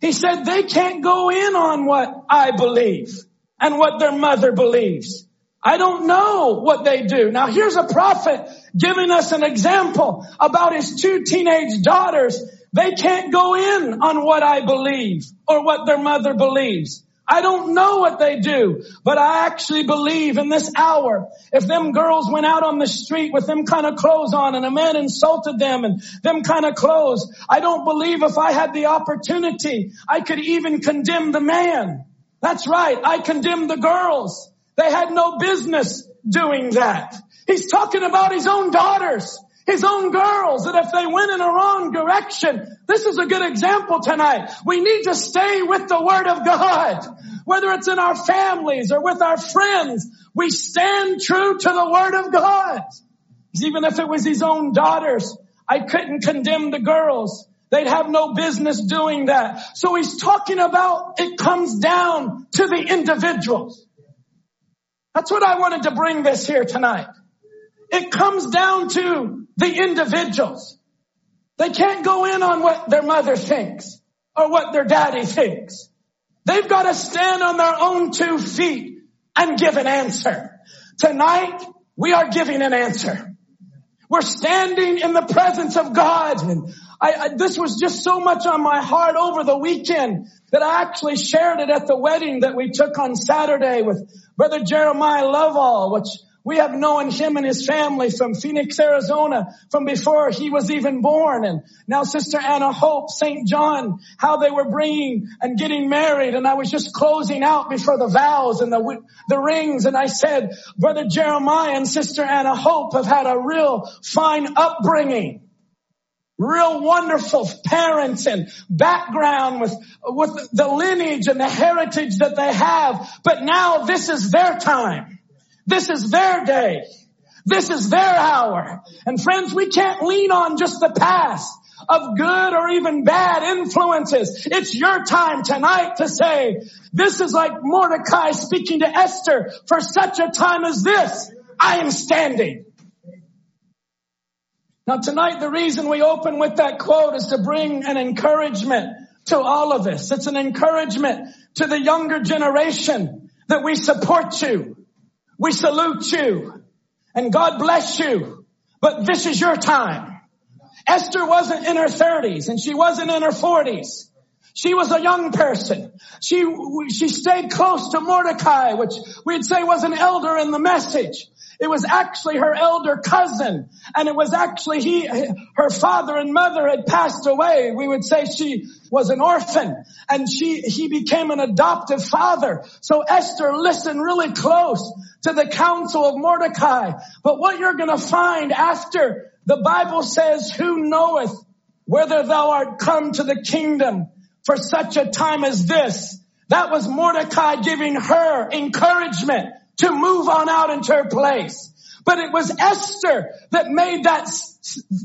He said they can't go in on what I believe and what their mother believes. I don't know what they do. Now here's a prophet giving us an example about his two teenage daughters. They can't go in on what I believe or what their mother believes. I don't know what they do, but I actually believe in this hour, if them girls went out on the street with them kind of clothes on and a man insulted them and them kind of clothes, I don't believe if I had the opportunity, I could even condemn the man. That's right. I condemn the girls. They had no business doing that. He's talking about his own daughters his own girls that if they went in a wrong direction, this is a good example tonight. We need to stay with the word of God. Whether it's in our families or with our friends, we stand true to the word of God. Even if it was his own daughters, I couldn't condemn the girls. They'd have no business doing that. So he's talking about it comes down to the individuals. That's what I wanted to bring this here tonight. It comes down to the individuals. They can't go in on what their mother thinks or what their daddy thinks. They've got to stand on their own two feet and give an answer. Tonight, we are giving an answer. We're standing in the presence of God. And I, I, this was just so much on my heart over the weekend that I actually shared it at the wedding that we took on Saturday with Brother Jeremiah Lovell, which we have known him and his family from Phoenix, Arizona, from before he was even born. And now Sister Anna Hope, St. John, how they were bringing and getting married. And I was just closing out before the vows and the, the rings. And I said, Brother Jeremiah and Sister Anna Hope have had a real fine upbringing real wonderful parents and background with, with the lineage and the heritage that they have. But now this is their time. This is their day. This is their hour. And friends, we can't lean on just the past of good or even bad influences. It's your time tonight to say, this is like Mordecai speaking to Esther for such a time as this. I am standing. Now tonight, the reason we open with that quote is to bring an encouragement to all of us. It's an encouragement to the younger generation that we support you. We salute you and God bless you, but this is your time. Esther wasn't in her thirties and she wasn't in her forties. She was a young person. She, she stayed close to Mordecai, which we'd say was an elder in the message. It was actually her elder cousin. And it was actually he, her father and mother had passed away. We would say she was an orphan and she, he became an adoptive father. So Esther listened really close to the counsel of Mordecai. But what you're going to find after the Bible says, who knoweth whether thou art come to the kingdom for such a time as this? That was Mordecai giving her encouragement to move on out into her place. But it was Esther that made that,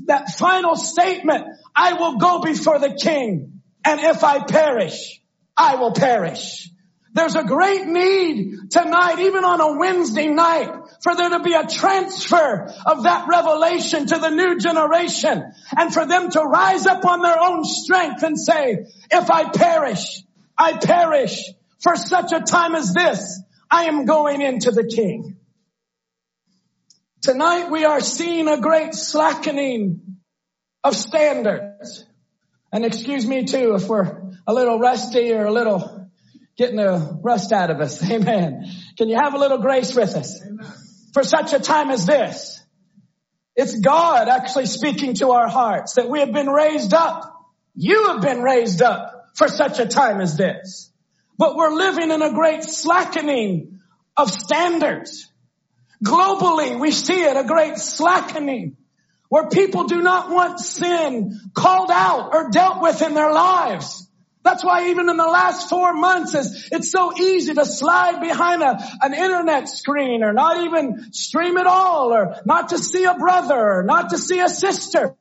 that final statement. I will go before the king and if I perish, I will perish. There's a great need tonight, even on a Wednesday night, for there to be a transfer of that revelation to the new generation and for them to rise up on their own strength and say, if I perish, I perish for such a time as this. I am going into the king. Tonight we are seeing a great slackening of standards. And excuse me too if we're a little rusty or a little getting the rust out of us. Amen. Can you have a little grace with us? For such a time as this. It's God actually speaking to our hearts that we have been raised up. You have been raised up for such a time as this. But we're living in a great slackening of standards. Globally, we see it, a great slackening where people do not want sin called out or dealt with in their lives. That's why even in the last four months, it's, so easy to slide behind a, an internet screen or not even stream at all or not to see a brother or not to see a sister.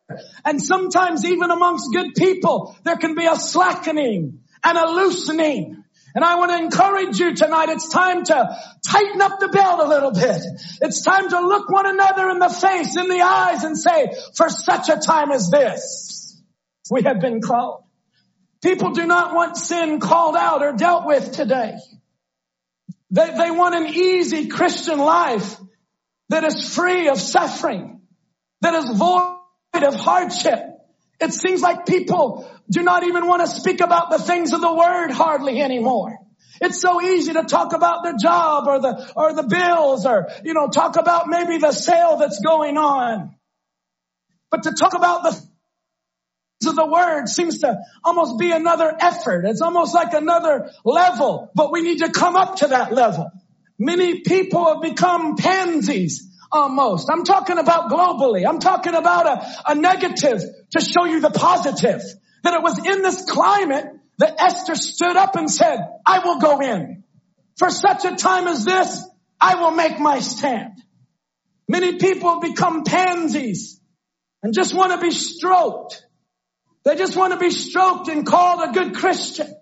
And sometimes even amongst good people, there can be a slackening and a loosening. And I want to encourage you tonight. It's time to tighten up the belt a little bit. It's time to look one another in the face, in the eyes and say, for such a time as this, we have been called. People do not want sin called out or dealt with today. They, they want an easy Christian life that is free of suffering, that is void of hardship. It seems like people do not even want to speak about the things of the word hardly anymore. It's so easy to talk about the job or the, or the bills or, you know, talk about maybe the sale that's going on. But to talk about the things of the word seems to almost be another effort. It's almost like another level, but we need to come up to that level. Many people have become pansies almost. I'm talking about globally. I'm talking about a, a negative to show you the positive. That it was in this climate that Esther stood up and said, I will go in. For such a time as this, I will make my stand. Many people become pansies and just want to be stroked. They just want to be stroked and called a good Christian.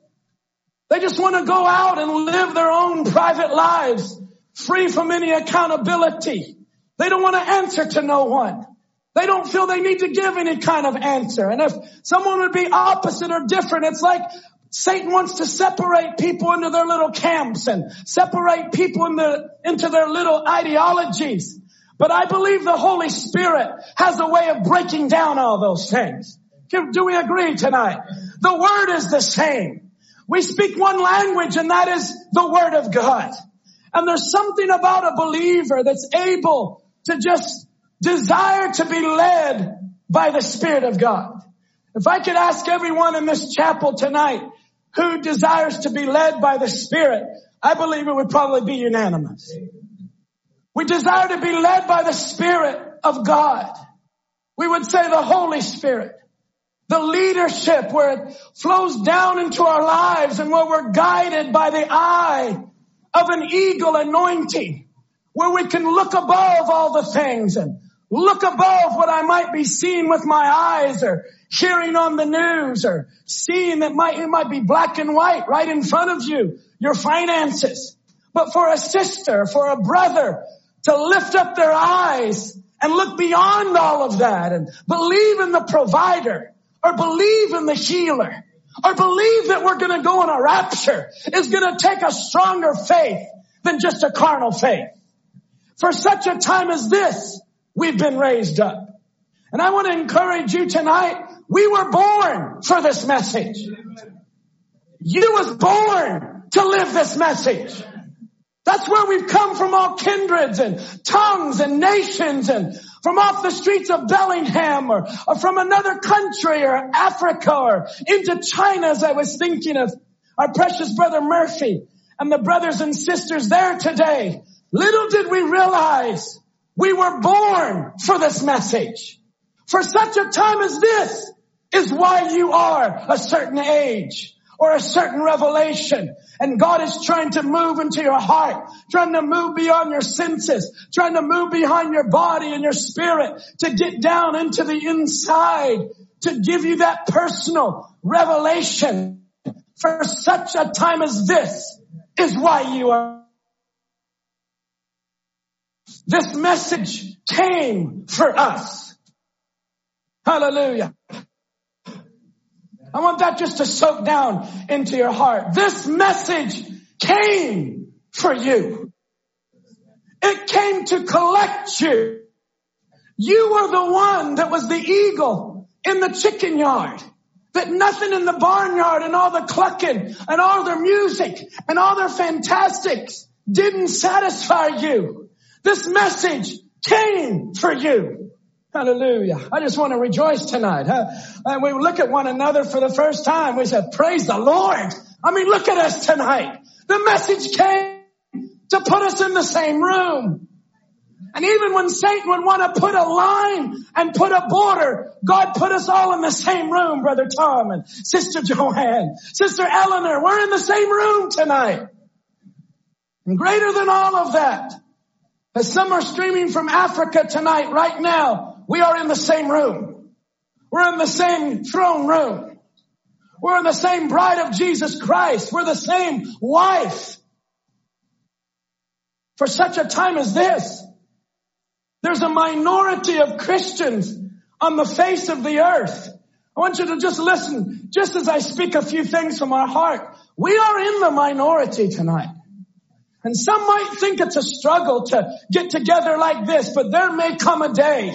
They just want to go out and live their own private lives free from any accountability. They don't want to answer to no one. They don't feel they need to give any kind of answer. And if someone would be opposite or different, it's like Satan wants to separate people into their little camps and separate people in the, into their little ideologies. But I believe the Holy Spirit has a way of breaking down all those things. Do we agree tonight? The word is the same. We speak one language and that is the word of God. And there's something about a believer that's able to just desire to be led by the Spirit of God. If I could ask everyone in this chapel tonight who desires to be led by the Spirit, I believe it would probably be unanimous. We desire to be led by the Spirit of God. We would say the Holy Spirit. The leadership where it flows down into our lives and where we're guided by the eye of an eagle anointing. Where we can look above all the things and look above what I might be seeing with my eyes or hearing on the news or seeing that might, it might be black and white right in front of you, your finances. But for a sister, for a brother to lift up their eyes and look beyond all of that and believe in the provider or believe in the healer or believe that we're going to go in a rapture is going to take a stronger faith than just a carnal faith. For such a time as this, We've been raised up. And I want to encourage you tonight. We were born for this message. You was born to live this message. That's where we've come from all kindreds and tongues and nations and from off the streets of Bellingham or, or from another country or Africa or into China as I was thinking of our precious brother Murphy and the brothers and sisters there today. Little did we realize we were born for this message. For such a time as this is why you are a certain age or a certain revelation. And God is trying to move into your heart, trying to move beyond your senses, trying to move behind your body and your spirit to get down into the inside, to give you that personal revelation. For such a time as this is why you are this message came for us. Hallelujah. I want that just to soak down into your heart. This message came for you. It came to collect you. You were the one that was the eagle in the chicken yard. That nothing in the barnyard and all the clucking and all their music and all their fantastics didn't satisfy you. This message came for you. Hallelujah. I just want to rejoice tonight. Huh? And we look at one another for the first time. We said, praise the Lord. I mean, look at us tonight. The message came to put us in the same room. And even when Satan would want to put a line and put a border, God put us all in the same room, Brother Tom and Sister Joanne, Sister Eleanor. We're in the same room tonight. And greater than all of that, as some are streaming from Africa tonight, right now, we are in the same room. We're in the same throne room. We're in the same bride of Jesus Christ. We're the same wife. For such a time as this, there's a minority of Christians on the face of the earth. I want you to just listen, just as I speak a few things from our heart. We are in the minority tonight. And some might think it's a struggle to get together like this, but there may come a day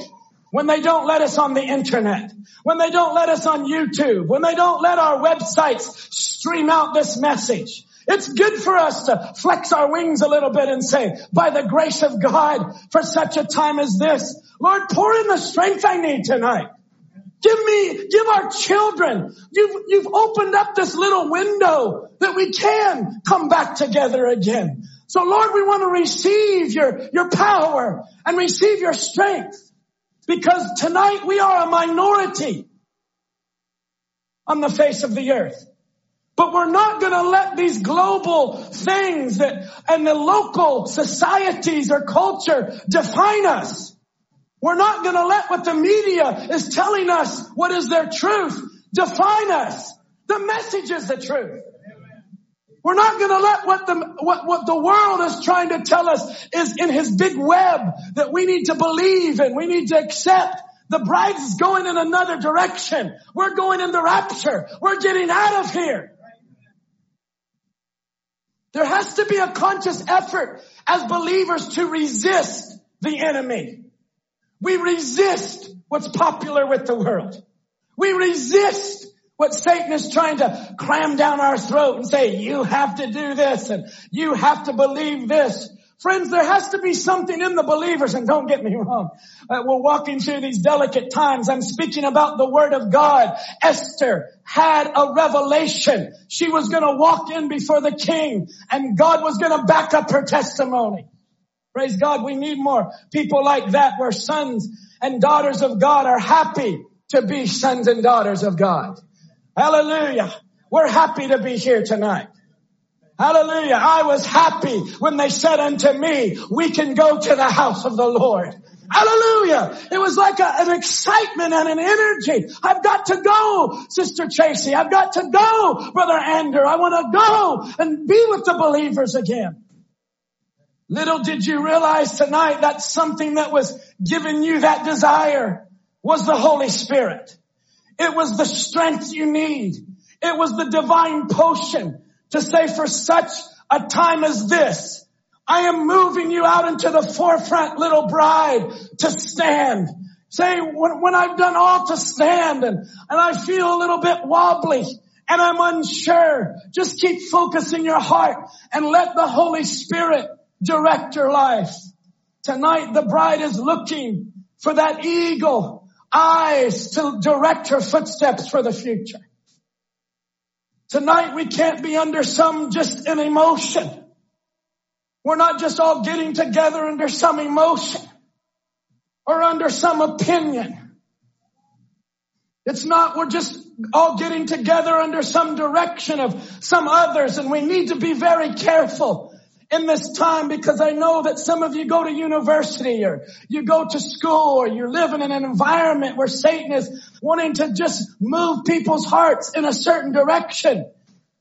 when they don't let us on the internet, when they don't let us on YouTube, when they don't let our websites stream out this message. It's good for us to flex our wings a little bit and say, by the grace of God, for such a time as this, Lord, pour in the strength I need tonight. Give me, give our children. You've, you've opened up this little window that we can come back together again. So Lord, we want to receive your, your power and receive your strength because tonight we are a minority on the face of the earth. But we're not going to let these global things that, and the local societies or culture define us. We're not going to let what the media is telling us what is their truth define us. The message is the truth. We're not going to let what the, what, what the world is trying to tell us is in his big web that we need to believe and we need to accept. The bride is going in another direction. We're going in the rapture. We're getting out of here. There has to be a conscious effort as believers to resist the enemy. We resist what's popular with the world. We resist what Satan is trying to cram down our throat and say, you have to do this and you have to believe this. Friends, there has to be something in the believers, and don't get me wrong. Uh, we're walking through these delicate times. I'm speaking about the Word of God. Esther had a revelation. She was going to walk in before the king, and God was going to back up her testimony. Praise God. We need more people like that where sons and daughters of God are happy to be sons and daughters of God. Hallelujah. We're happy to be here tonight. Hallelujah. I was happy when they said unto me, we can go to the house of the Lord. Hallelujah. It was like a, an excitement and an energy. I've got to go, Sister Tracy. I've got to go, Brother Andrew. I want to go and be with the believers again. Little did you realize tonight that something that was giving you that desire was the Holy Spirit. It was the strength you need. It was the divine potion to say for such a time as this, I am moving you out into the forefront, little bride, to stand. Say, when, when I've done all to stand and, and I feel a little bit wobbly and I'm unsure, just keep focusing your heart and let the Holy Spirit direct your life. Tonight the bride is looking for that eagle eyes to direct her footsteps for the future. Tonight we can't be under some just an emotion. We're not just all getting together under some emotion or under some opinion. It's not, we're just all getting together under some direction of some others and we need to be very careful in this time because I know that some of you go to university or you go to school or you're living in an environment where Satan is wanting to just move people's hearts in a certain direction.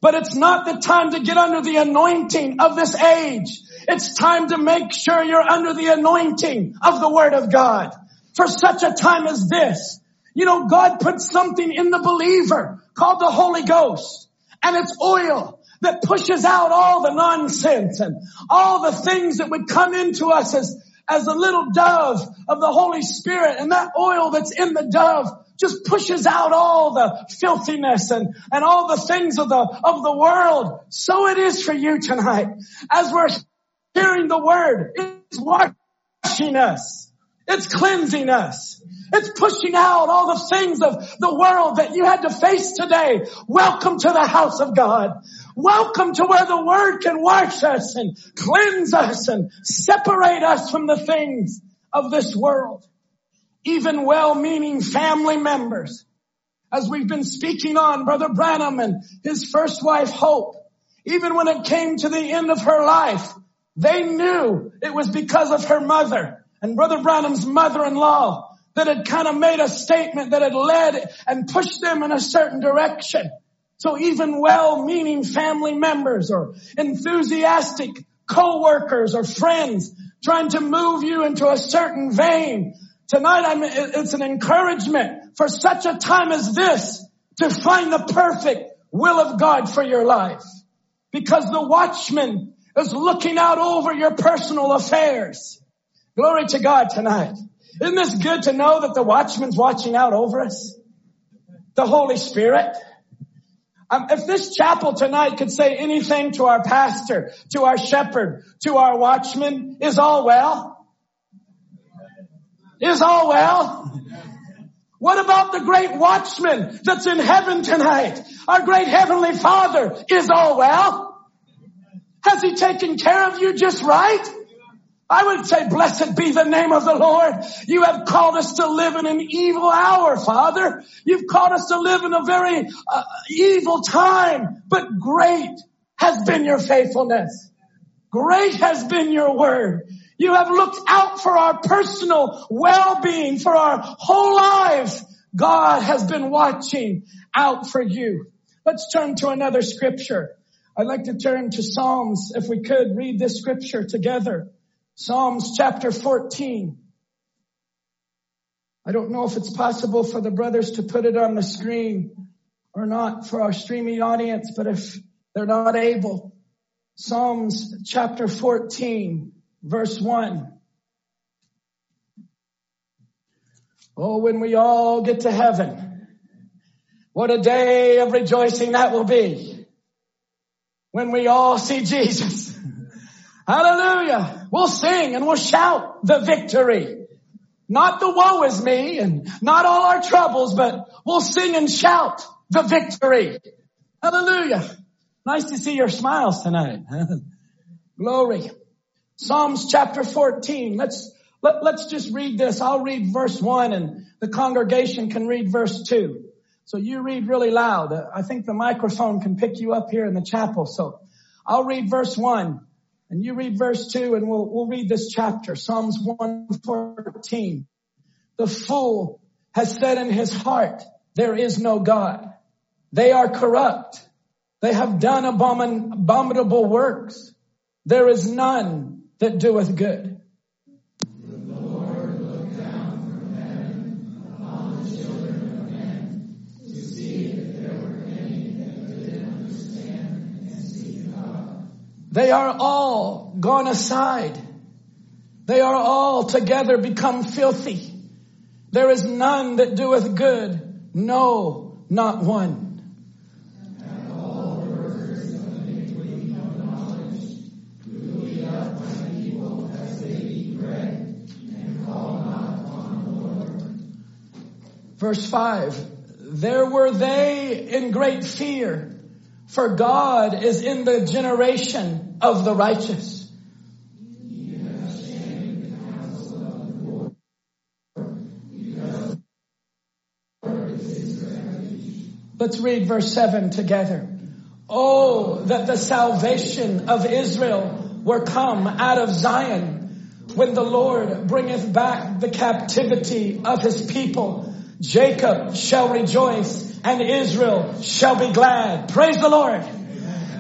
But it's not the time to get under the anointing of this age. It's time to make sure you're under the anointing of the word of God for such a time as this. You know, God put something in the believer called the Holy Ghost and it's oil that pushes out all the nonsense and all the things that would come into us as as a little dove of the Holy Spirit and that oil that's in the dove just pushes out all the filthiness and, and all the things of the, of the world. So it is for you tonight. As we're hearing the word, it's washing us. It's cleansing us. It's pushing out all the things of the world that you had to face today. Welcome to the house of God. Welcome to where the word can wash us and cleanse us and separate us from the things of this world. Even well-meaning family members, as we've been speaking on Brother Branham and his first wife Hope, even when it came to the end of her life, they knew it was because of her mother and Brother Branham's mother-in-law that had kind of made a statement that had led and pushed them in a certain direction. So even well-meaning family members or enthusiastic co-workers or friends trying to move you into a certain vein. Tonight I'm, it's an encouragement for such a time as this to find the perfect will of God for your life. Because the watchman is looking out over your personal affairs. Glory to God tonight. Isn't this good to know that the watchman's watching out over us? The Holy Spirit. Um, if this chapel tonight could say anything to our pastor, to our shepherd, to our watchman, is all well? Is all well? What about the great watchman that's in heaven tonight? Our great heavenly father is all well? Has he taken care of you just right? I would say, blessed be the name of the Lord. You have called us to live in an evil hour, Father. You've called us to live in a very uh, evil time, but great has been your faithfulness. Great has been your word. You have looked out for our personal well-being, for our whole lives. God has been watching out for you. Let's turn to another scripture. I'd like to turn to Psalms, if we could read this scripture together. Psalms chapter 14. I don't know if it's possible for the brothers to put it on the screen or not for our streaming audience, but if they're not able, Psalms chapter 14, verse 1. Oh, when we all get to heaven, what a day of rejoicing that will be. When we all see Jesus. Hallelujah. We'll sing and we'll shout the victory. Not the woe is me and not all our troubles, but we'll sing and shout the victory. Hallelujah. Nice to see your smiles tonight. Glory. Psalms chapter 14. Let's, let, let's just read this. I'll read verse one and the congregation can read verse two. So you read really loud. I think the microphone can pick you up here in the chapel. So I'll read verse one. And you read verse two and we'll, we'll read this chapter, Psalms 114. The fool has said in his heart, there is no God. They are corrupt. They have done abomin- abominable works. There is none that doeth good. They are all gone aside. They are all together become filthy. There is none that doeth good. No, not one. Verse 5. There were they in great fear, for God is in the generation of the righteous. Let's read verse 7 together. Oh, that the salvation of Israel were come out of Zion when the Lord bringeth back the captivity of his people. Jacob shall rejoice and Israel shall be glad. Praise the Lord.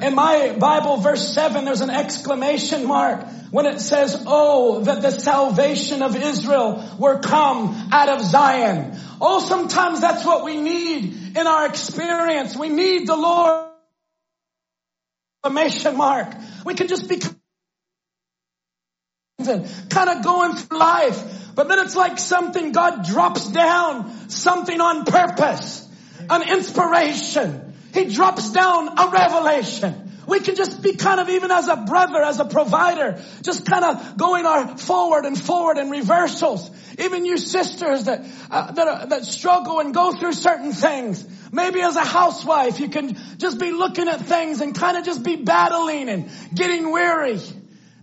In my Bible, verse 7, there's an exclamation mark when it says, Oh, that the salvation of Israel were come out of Zion. Oh, sometimes that's what we need in our experience. We need the Lord. Exclamation mark. We can just be kind of going through life. But then it's like something God drops down, something on purpose, an inspiration. He drops down a revelation. We can just be kind of even as a brother, as a provider, just kind of going our forward and forward and reversals. Even you sisters that uh, that are, that struggle and go through certain things. Maybe as a housewife, you can just be looking at things and kind of just be battling and getting weary.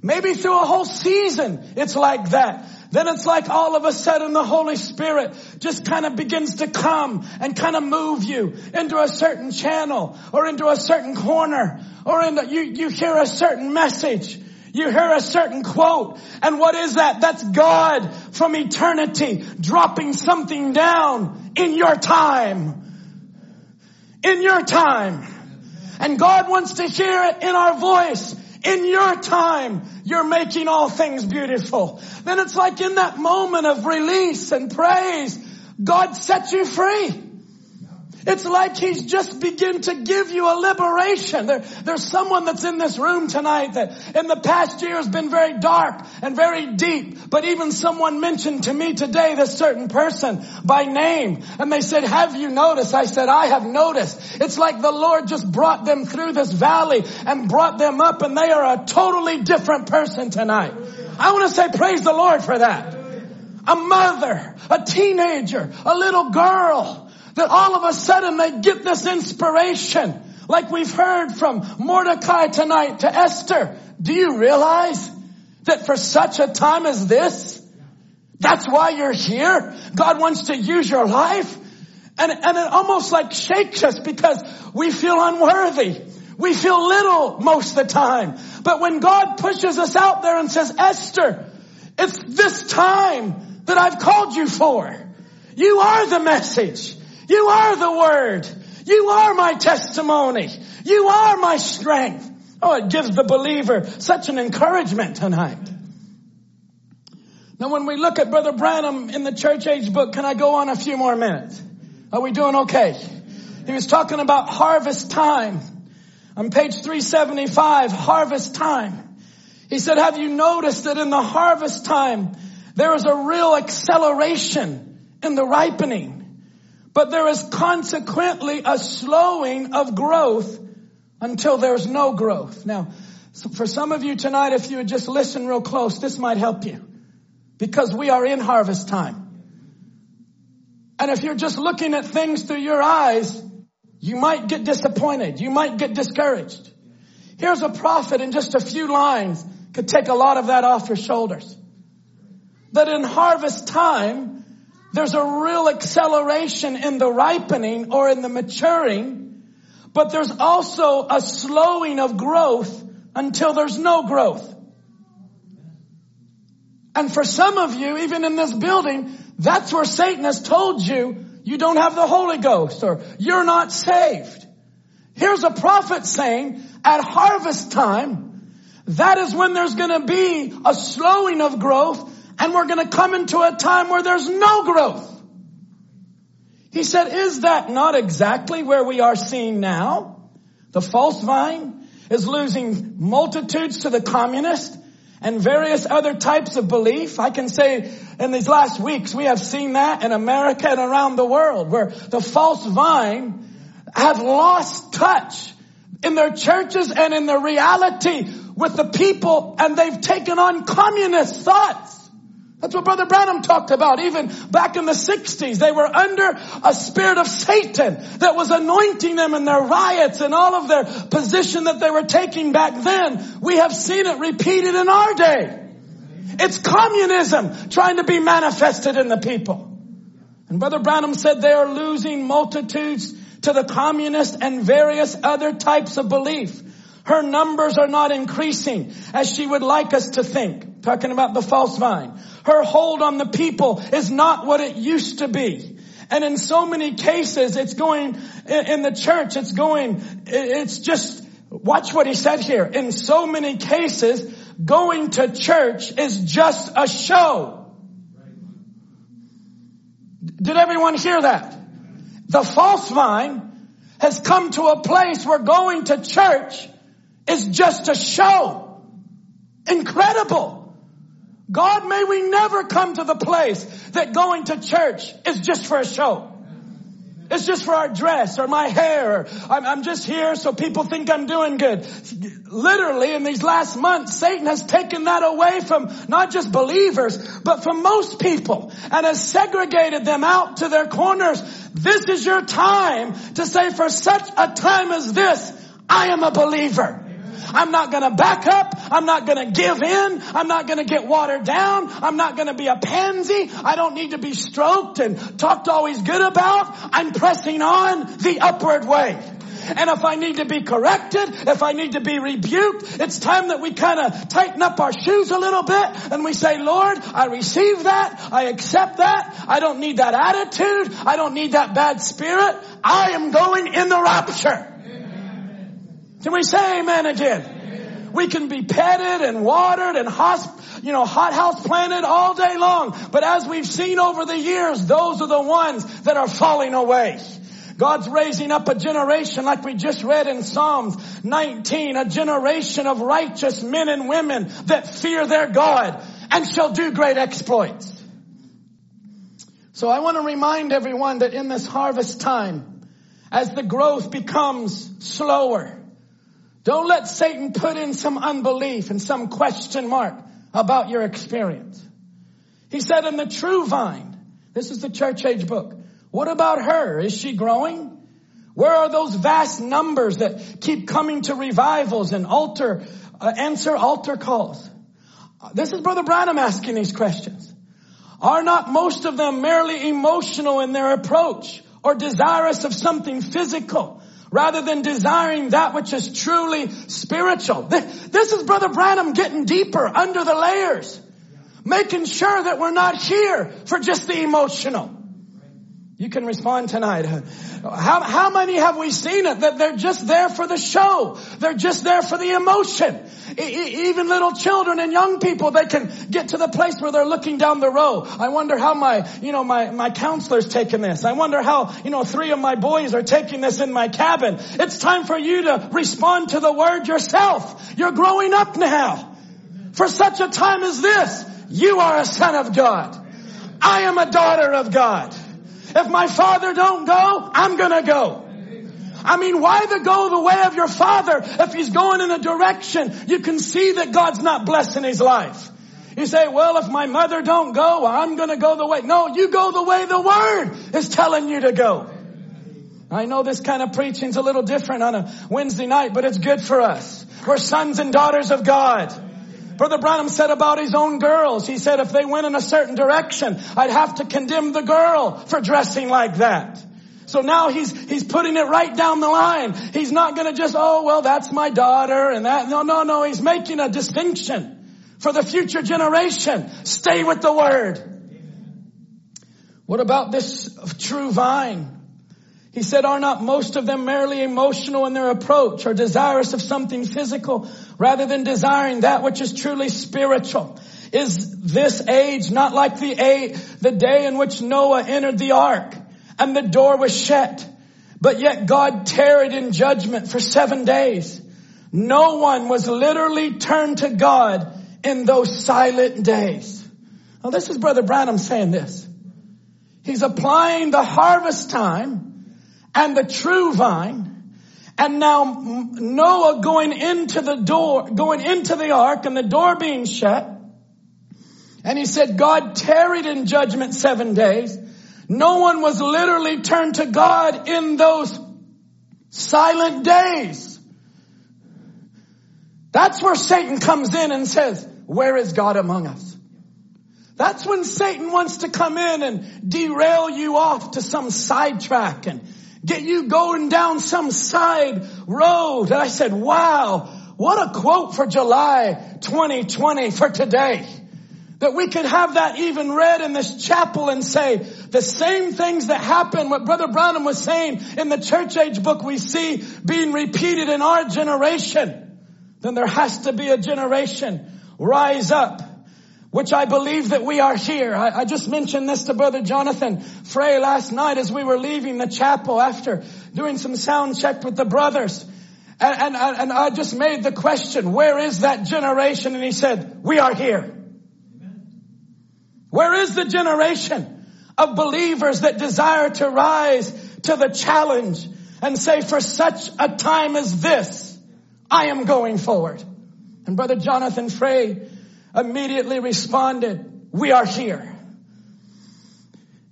Maybe through a whole season, it's like that. Then it's like all of a sudden the Holy Spirit just kind of begins to come and kind of move you into a certain channel or into a certain corner or into, you, you hear a certain message. You hear a certain quote. And what is that? That's God from eternity dropping something down in your time. In your time. And God wants to hear it in our voice. In your time, you're making all things beautiful. Then it's like in that moment of release and praise, God sets you free. It's like he's just begin to give you a liberation. There, there's someone that's in this room tonight that in the past year has been very dark and very deep. But even someone mentioned to me today this certain person by name and they said, have you noticed? I said, I have noticed. It's like the Lord just brought them through this valley and brought them up and they are a totally different person tonight. I want to say praise the Lord for that. A mother, a teenager, a little girl, that all of a sudden they get this inspiration, like we've heard from Mordecai tonight to Esther. Do you realize that for such a time as this, that's why you're here? God wants to use your life? And, and it almost like shakes us because we feel unworthy. We feel little most of the time. But when God pushes us out there and says, Esther, it's this time that I've called you for. You are the message. You are the word. You are my testimony. You are my strength. Oh, it gives the believer such an encouragement tonight. Now when we look at Brother Branham in the church age book, can I go on a few more minutes? Are we doing okay? He was talking about harvest time. On page 375, harvest time. He said, have you noticed that in the harvest time, there is a real acceleration in the ripening? But there is consequently a slowing of growth until there's no growth. Now, for some of you tonight, if you would just listen real close, this might help you. Because we are in harvest time. And if you're just looking at things through your eyes, you might get disappointed. You might get discouraged. Here's a prophet in just a few lines could take a lot of that off your shoulders. That in harvest time, there's a real acceleration in the ripening or in the maturing, but there's also a slowing of growth until there's no growth. And for some of you, even in this building, that's where Satan has told you you don't have the Holy Ghost or you're not saved. Here's a prophet saying at harvest time, that is when there's going to be a slowing of growth and we're going to come into a time where there's no growth. He said, is that not exactly where we are seeing now? The false vine is losing multitudes to the communist and various other types of belief. I can say in these last weeks we have seen that in America and around the world where the false vine have lost touch in their churches and in their reality with the people and they've taken on communist thoughts. That's what Brother Branham talked about. Even back in the 60s, they were under a spirit of Satan that was anointing them in their riots and all of their position that they were taking back then. We have seen it repeated in our day. It's communism trying to be manifested in the people. And Brother Branham said they are losing multitudes to the communist and various other types of belief. Her numbers are not increasing as she would like us to think. Talking about the false vine. Her hold on the people is not what it used to be. And in so many cases, it's going, in the church, it's going, it's just, watch what he said here. In so many cases, going to church is just a show. Did everyone hear that? The false vine has come to a place where going to church is just a show. Incredible. God, may we never come to the place that going to church is just for a show. It's just for our dress or my hair. Or I'm, I'm just here so people think I'm doing good. Literally in these last months, Satan has taken that away from not just believers, but from most people and has segregated them out to their corners. This is your time to say for such a time as this, I am a believer. I'm not going to back up. I'm not going to give in. I'm not going to get watered down. I'm not going to be a pansy. I don't need to be stroked and talked always good about. I'm pressing on the upward way. And if I need to be corrected, if I need to be rebuked, it's time that we kind of tighten up our shoes a little bit and we say, Lord, I receive that. I accept that. I don't need that attitude. I don't need that bad spirit. I am going in the rapture. Can we say amen again? We can be petted and watered and hosp- you know, hot house planted all day long. But as we've seen over the years, those are the ones that are falling away. God's raising up a generation like we just read in Psalms 19, a generation of righteous men and women that fear their God and shall do great exploits. So I want to remind everyone that in this harvest time, as the growth becomes slower, don't let Satan put in some unbelief and some question mark about your experience. He said in the true vine, this is the church age book. What about her? Is she growing? Where are those vast numbers that keep coming to revivals and altar, uh, answer altar calls? This is Brother Branham asking these questions. Are not most of them merely emotional in their approach or desirous of something physical? Rather than desiring that which is truly spiritual. This is Brother Branham getting deeper under the layers, making sure that we're not here for just the emotional. You can respond tonight. How, how many have we seen it that they're just there for the show? They're just there for the emotion. E- even little children and young people, they can get to the place where they're looking down the row. I wonder how my, you know, my, my counselor's taking this. I wonder how, you know, three of my boys are taking this in my cabin. It's time for you to respond to the word yourself. You're growing up now. For such a time as this, you are a son of God. I am a daughter of God. If my father don't go, I'm gonna go. I mean, why the go the way of your father if he's going in a direction you can see that God's not blessing his life? You say, well, if my mother don't go, I'm gonna go the way. No, you go the way the word is telling you to go. I know this kind of preaching's a little different on a Wednesday night, but it's good for us. We're sons and daughters of God. Brother Branham said about his own girls, he said if they went in a certain direction, I'd have to condemn the girl for dressing like that. So now he's, he's putting it right down the line. He's not gonna just, oh well that's my daughter and that. No, no, no, he's making a distinction for the future generation. Stay with the word. What about this true vine? He said, are not most of them merely emotional in their approach or desirous of something physical rather than desiring that which is truly spiritual? Is this age not like the, a- the day in which Noah entered the ark and the door was shut, but yet God tarried in judgment for seven days? No one was literally turned to God in those silent days. Now this is Brother Branham saying this. He's applying the harvest time and the true vine. And now Noah going into the door, going into the ark and the door being shut. And he said God tarried in judgment seven days. No one was literally turned to God in those silent days. That's where Satan comes in and says, where is God among us? That's when Satan wants to come in and derail you off to some sidetrack and get you going down some side road. And I said, wow, what a quote for July 2020 for today. That we could have that even read in this chapel and say the same things that happened, what Brother Branham was saying in the church age book we see being repeated in our generation. Then there has to be a generation rise up which I believe that we are here. I, I, just mentioned this to Brother Jonathan Frey last night as we were leaving the chapel after doing some sound check with the brothers. And, and, and I just made the question, where is that generation? And he said, we are here. Where is the generation of believers that desire to rise to the challenge and say, for such a time as this, I am going forward. And Brother Jonathan Frey immediately responded, we are here.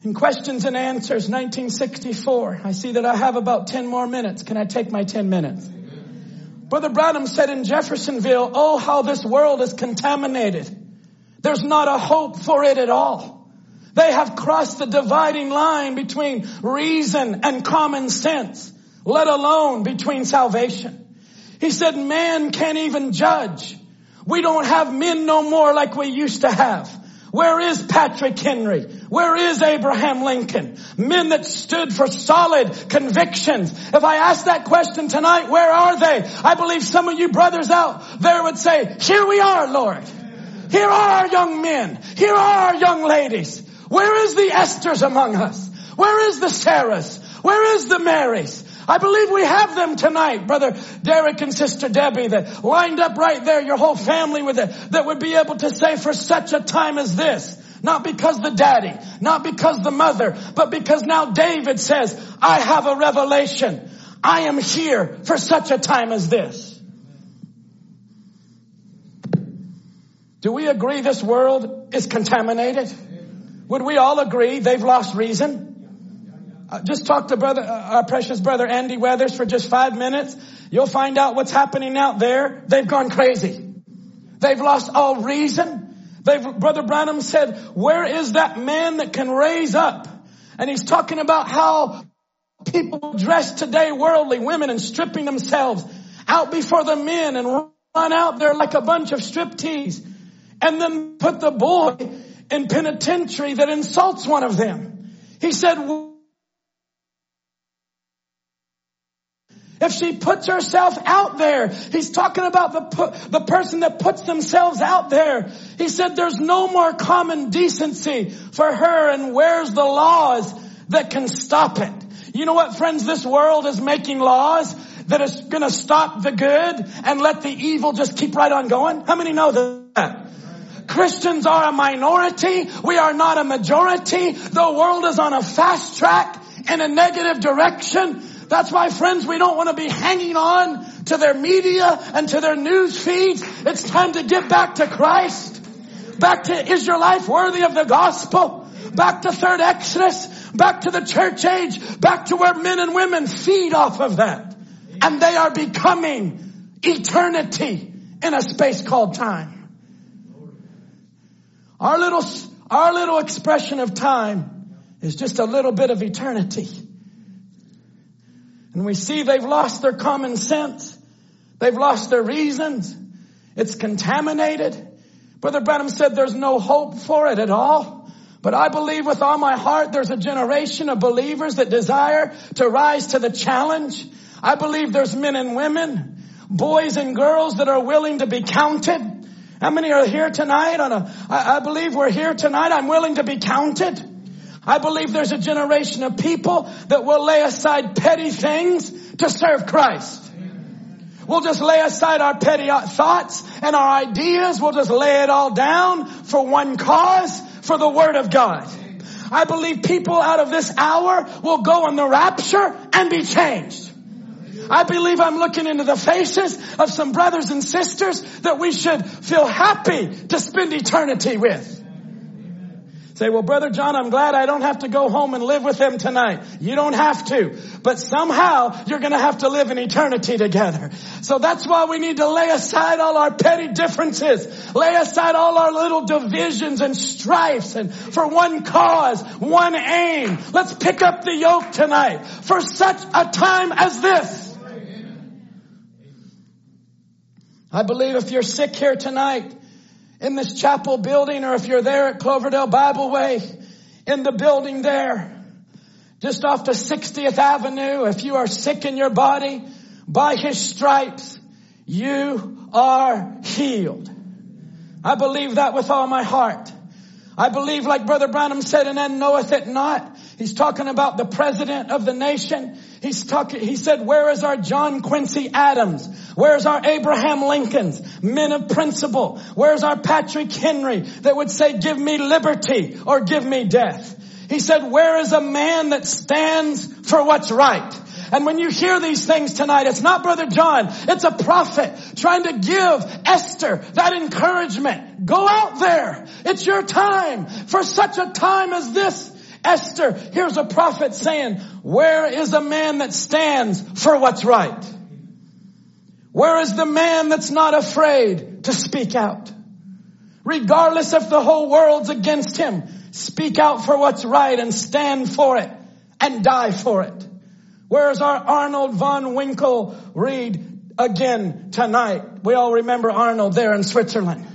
In questions and answers, 1964. I see that I have about 10 more minutes. Can I take my 10 minutes? Brother Branham said in Jeffersonville, oh, how this world is contaminated. There's not a hope for it at all. They have crossed the dividing line between reason and common sense, let alone between salvation. He said man can't even judge. We don't have men no more like we used to have. Where is Patrick Henry? Where is Abraham Lincoln? Men that stood for solid convictions. If I ask that question tonight, where are they? I believe some of you brothers out there would say, here we are, Lord. Here are our young men. Here are our young ladies. Where is the Esthers among us? Where is the Sarahs? Where is the Marys? I believe we have them tonight, brother Derek and sister Debbie that lined up right there, your whole family with it, that would be able to say for such a time as this, not because the daddy, not because the mother, but because now David says, I have a revelation. I am here for such a time as this. Do we agree this world is contaminated? Would we all agree they've lost reason? Uh, just talk to brother, uh, our precious brother Andy Weathers for just five minutes. You'll find out what's happening out there. They've gone crazy. They've lost all reason. They've, brother Branham said, where is that man that can raise up? And he's talking about how people dress today worldly, women and stripping themselves out before the men and run out there like a bunch of striptease and then put the boy in penitentiary that insults one of them. He said, if she puts herself out there. He's talking about the, the person that puts themselves out there. He said there's no more common decency for her and where's the laws that can stop it? You know what friends, this world is making laws that is gonna stop the good and let the evil just keep right on going. How many know that? Christians are a minority. We are not a majority. The world is on a fast track in a negative direction. That's why friends, we don't want to be hanging on to their media and to their news feeds. It's time to get back to Christ. Back to is your life worthy of the gospel? Back to third Exodus. Back to the church age. Back to where men and women feed off of that. And they are becoming eternity in a space called time. Our little, our little expression of time is just a little bit of eternity. And we see they've lost their common sense. They've lost their reasons. It's contaminated. Brother Branham said there's no hope for it at all. But I believe with all my heart there's a generation of believers that desire to rise to the challenge. I believe there's men and women, boys and girls that are willing to be counted. How many are here tonight on a, I, I believe we're here tonight. I'm willing to be counted. I believe there's a generation of people that will lay aside petty things to serve Christ. We'll just lay aside our petty thoughts and our ideas. We'll just lay it all down for one cause, for the Word of God. I believe people out of this hour will go in the rapture and be changed. I believe I'm looking into the faces of some brothers and sisters that we should feel happy to spend eternity with. Say, well, brother John, I'm glad I don't have to go home and live with them tonight. You don't have to. But somehow you're going to have to live in eternity together. So that's why we need to lay aside all our petty differences. Lay aside all our little divisions and strifes and for one cause, one aim. Let's pick up the yoke tonight for such a time as this. I believe if you're sick here tonight, in this chapel building or if you're there at Cloverdale Bible Way in the building there, just off the 60th Avenue, if you are sick in your body, by his stripes, you are healed. I believe that with all my heart. I believe like Brother Branham said, and then knoweth it not. He's talking about the president of the nation. He's talking, he said, where is our John Quincy Adams? Where's our Abraham Lincolns? Men of principle. Where's our Patrick Henry that would say, give me liberty or give me death? He said, where is a man that stands for what's right? And when you hear these things tonight, it's not Brother John, it's a prophet trying to give Esther that encouragement. Go out there. It's your time. For such a time as this, Esther, here's a prophet saying, where is a man that stands for what's right? Where is the man that's not afraid to speak out? Regardless if the whole world's against him, speak out for what's right and stand for it and die for it. Where's our Arnold von Winkle read again tonight? We all remember Arnold there in Switzerland.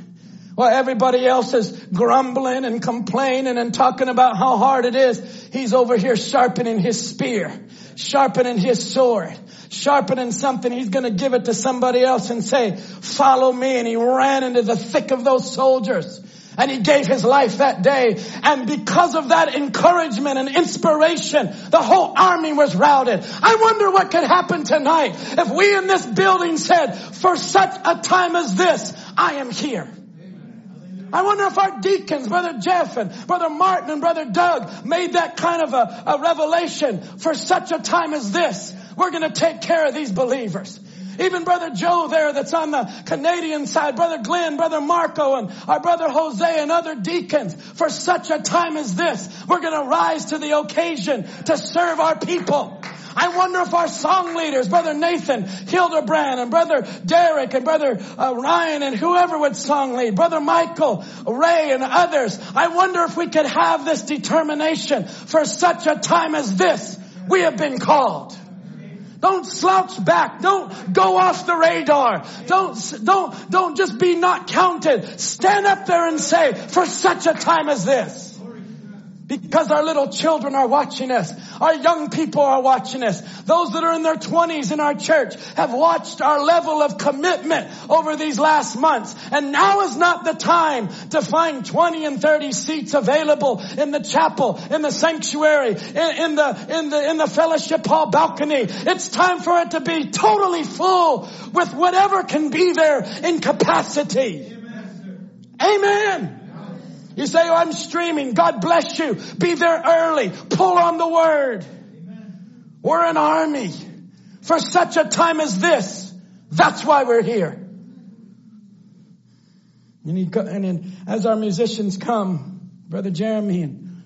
While everybody else is grumbling and complaining and talking about how hard it is, he's over here sharpening his spear, sharpening his sword, sharpening something. He's going to give it to somebody else and say, follow me. And he ran into the thick of those soldiers and he gave his life that day. And because of that encouragement and inspiration, the whole army was routed. I wonder what could happen tonight if we in this building said, for such a time as this, I am here. I wonder if our deacons, Brother Jeff and Brother Martin and Brother Doug made that kind of a, a revelation for such a time as this. We're going to take care of these believers. Even Brother Joe there that's on the Canadian side, Brother Glenn, Brother Marco, and our Brother Jose and other deacons. For such a time as this, we're gonna rise to the occasion to serve our people. I wonder if our song leaders, Brother Nathan, Hildebrand, and Brother Derek, and Brother uh, Ryan, and whoever would song lead, Brother Michael, Ray, and others, I wonder if we could have this determination for such a time as this. We have been called. Don't slouch back. Don't go off the radar. Don't, don't, don't just be not counted. Stand up there and say, for such a time as this. Because our little children are watching us. Our young people are watching us. Those that are in their twenties in our church have watched our level of commitment over these last months. And now is not the time to find 20 and 30 seats available in the chapel, in the sanctuary, in, in the, in the, in the fellowship hall balcony. It's time for it to be totally full with whatever can be there in capacity. Amen. You say, oh, I'm streaming. God bless you. Be there early. Pull on the word. We're an army for such a time as this. That's why we're here. And, then as our musicians come, Brother Jeremy and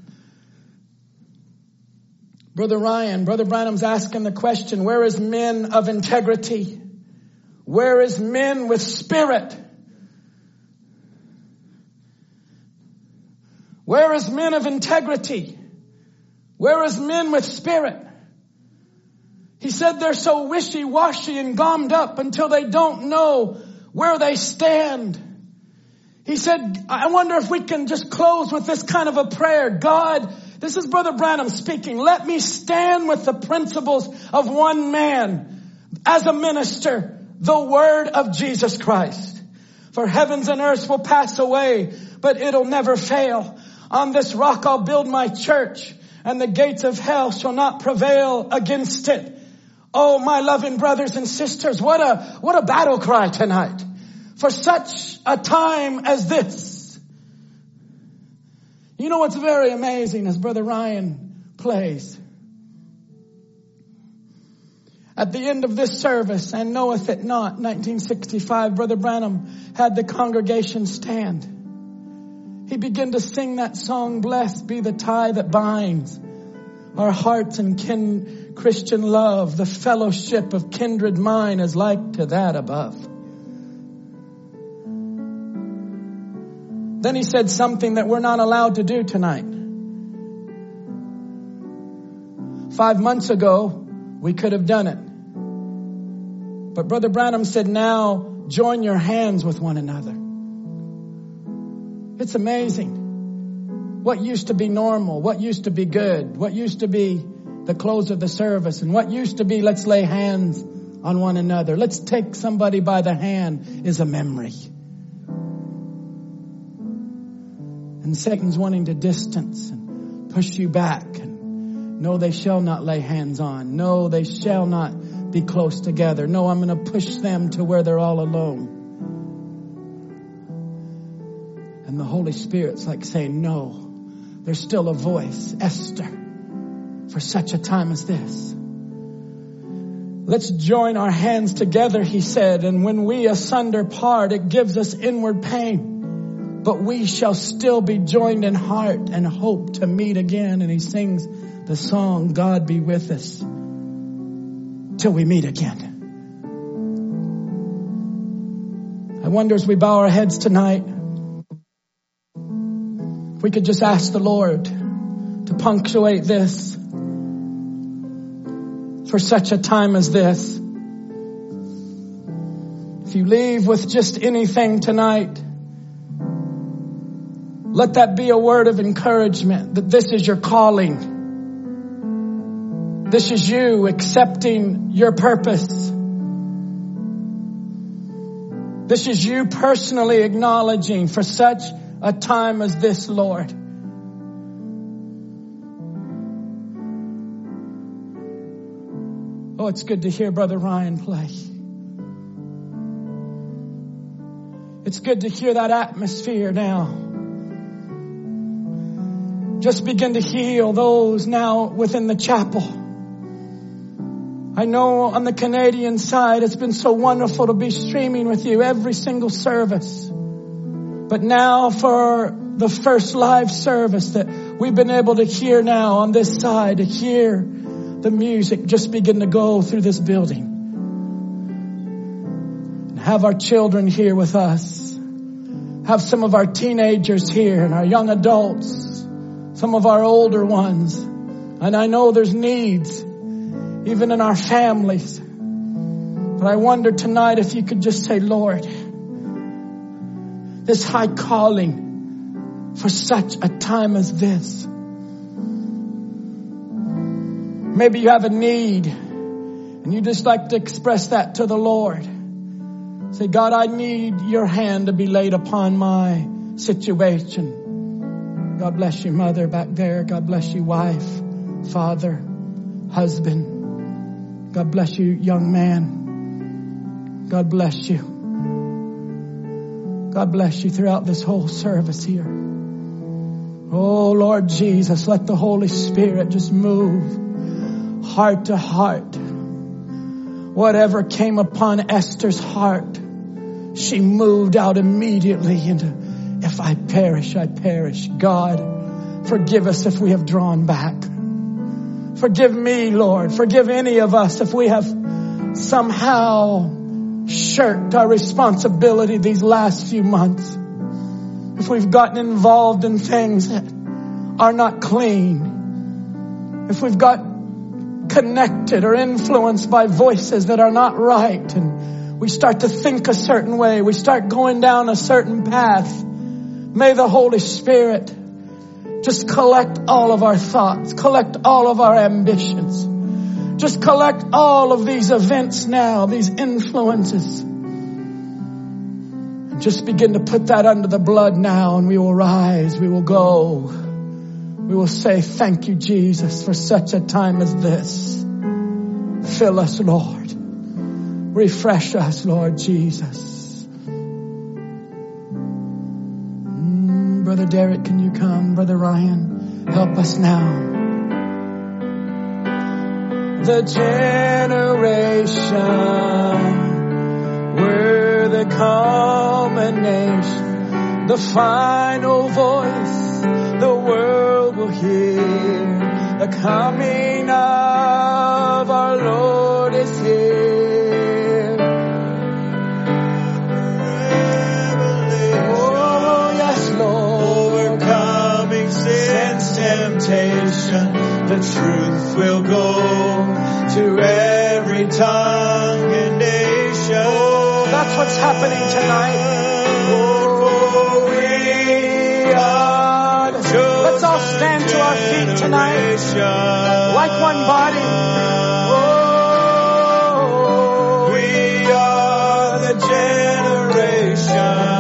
Brother Ryan, Brother Branham's asking the question, where is men of integrity? Where is men with spirit? Where is men of integrity? Where is men with spirit? He said they're so wishy-washy and gommed up until they don't know where they stand. He said, I wonder if we can just close with this kind of a prayer. God, this is Brother Branham speaking. Let me stand with the principles of one man as a minister, the word of Jesus Christ. For heavens and earth will pass away, but it'll never fail. On this rock I'll build my church and the gates of hell shall not prevail against it. Oh, my loving brothers and sisters, what a, what a battle cry tonight for such a time as this. You know what's very amazing as Brother Ryan plays? At the end of this service, and knoweth it not, 1965, Brother Branham had the congregation stand he began to sing that song, Blessed be the tie that binds our hearts and kin, Christian love. The fellowship of kindred mind is like to that above. Then he said something that we're not allowed to do tonight. Five months ago, we could have done it. But Brother Branham said, now join your hands with one another. It's amazing. What used to be normal, what used to be good, what used to be the close of the service, and what used to be let's lay hands on one another. Let's take somebody by the hand is a memory. And Satan's wanting to distance and push you back and No, they shall not lay hands on. No, they shall not be close together. No, I'm going to push them to where they're all alone. The Holy Spirit's like saying, no, there's still a voice, Esther, for such a time as this. Let's join our hands together, he said, and when we asunder part, it gives us inward pain. But we shall still be joined in heart and hope to meet again. And he sings the song, God be with us till we meet again. I wonder as we bow our heads tonight, we could just ask the Lord to punctuate this for such a time as this. If you leave with just anything tonight, let that be a word of encouragement that this is your calling. This is you accepting your purpose. This is you personally acknowledging for such a time as this, Lord. Oh, it's good to hear Brother Ryan play. It's good to hear that atmosphere now. Just begin to heal those now within the chapel. I know on the Canadian side, it's been so wonderful to be streaming with you every single service. But now for the first live service that we've been able to hear now on this side, to hear the music just begin to go through this building. And have our children here with us. Have some of our teenagers here and our young adults. Some of our older ones. And I know there's needs even in our families. But I wonder tonight if you could just say, Lord, this high calling for such a time as this. Maybe you have a need and you just like to express that to the Lord. Say, God, I need your hand to be laid upon my situation. God bless you, mother back there. God bless you, wife, father, husband. God bless you, young man. God bless you. God bless you throughout this whole service here. Oh Lord Jesus, let the Holy Spirit just move heart to heart. Whatever came upon Esther's heart, she moved out immediately into, if I perish, I perish. God, forgive us if we have drawn back. Forgive me, Lord. Forgive any of us if we have somehow shirked our responsibility these last few months. If we've gotten involved in things that are not clean. If we've got connected or influenced by voices that are not right and we start to think a certain way. We start going down a certain path. May the Holy Spirit just collect all of our thoughts, collect all of our ambitions. Just collect all of these events now, these influences. And just begin to put that under the blood now and we will rise, we will go. We will say, thank you, Jesus, for such a time as this. Fill us, Lord. Refresh us, Lord Jesus. Mm, Brother Derek, can you come? Brother Ryan, help us now. The generation where the culmination, the final voice, the world will hear. The coming of our Lord is here. Oh, yes, Lord. Overcoming sin's temptation, the truth will go to every tongue and nation. Oh, that's what's happening tonight. Oh, we are Let's all stand to our feet tonight. Like one body. Oh, We are the generation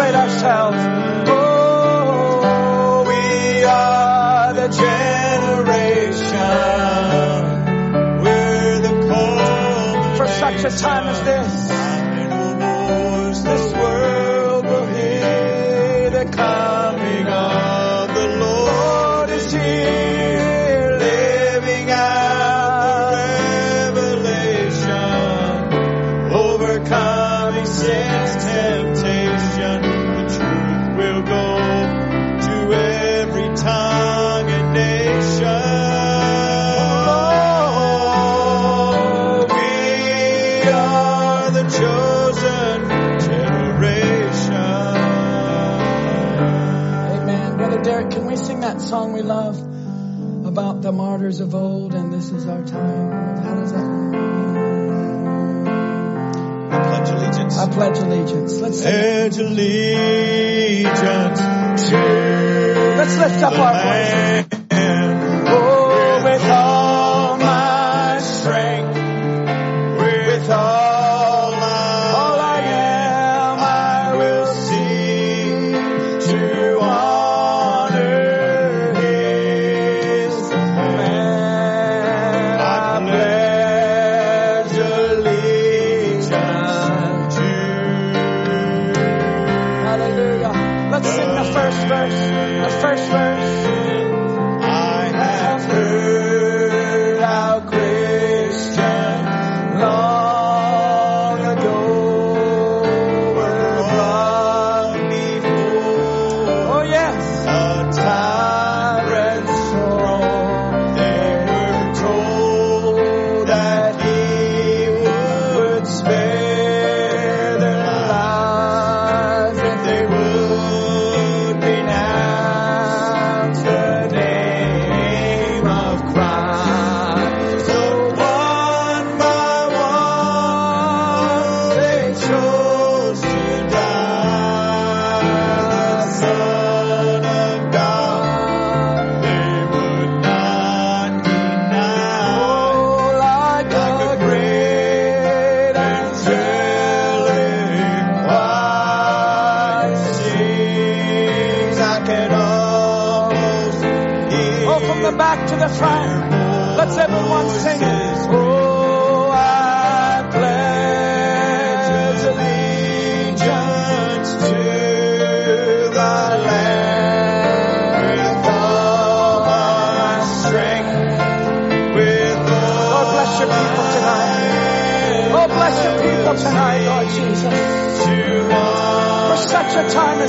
ourselves. Oh, we are the generation. We're the cold. For such a time as this. song we love about the martyrs of old, and this is our time. How does that? I pledge allegiance. I pledge allegiance. Let's. Pledge allegiance. Let's lift up our voices.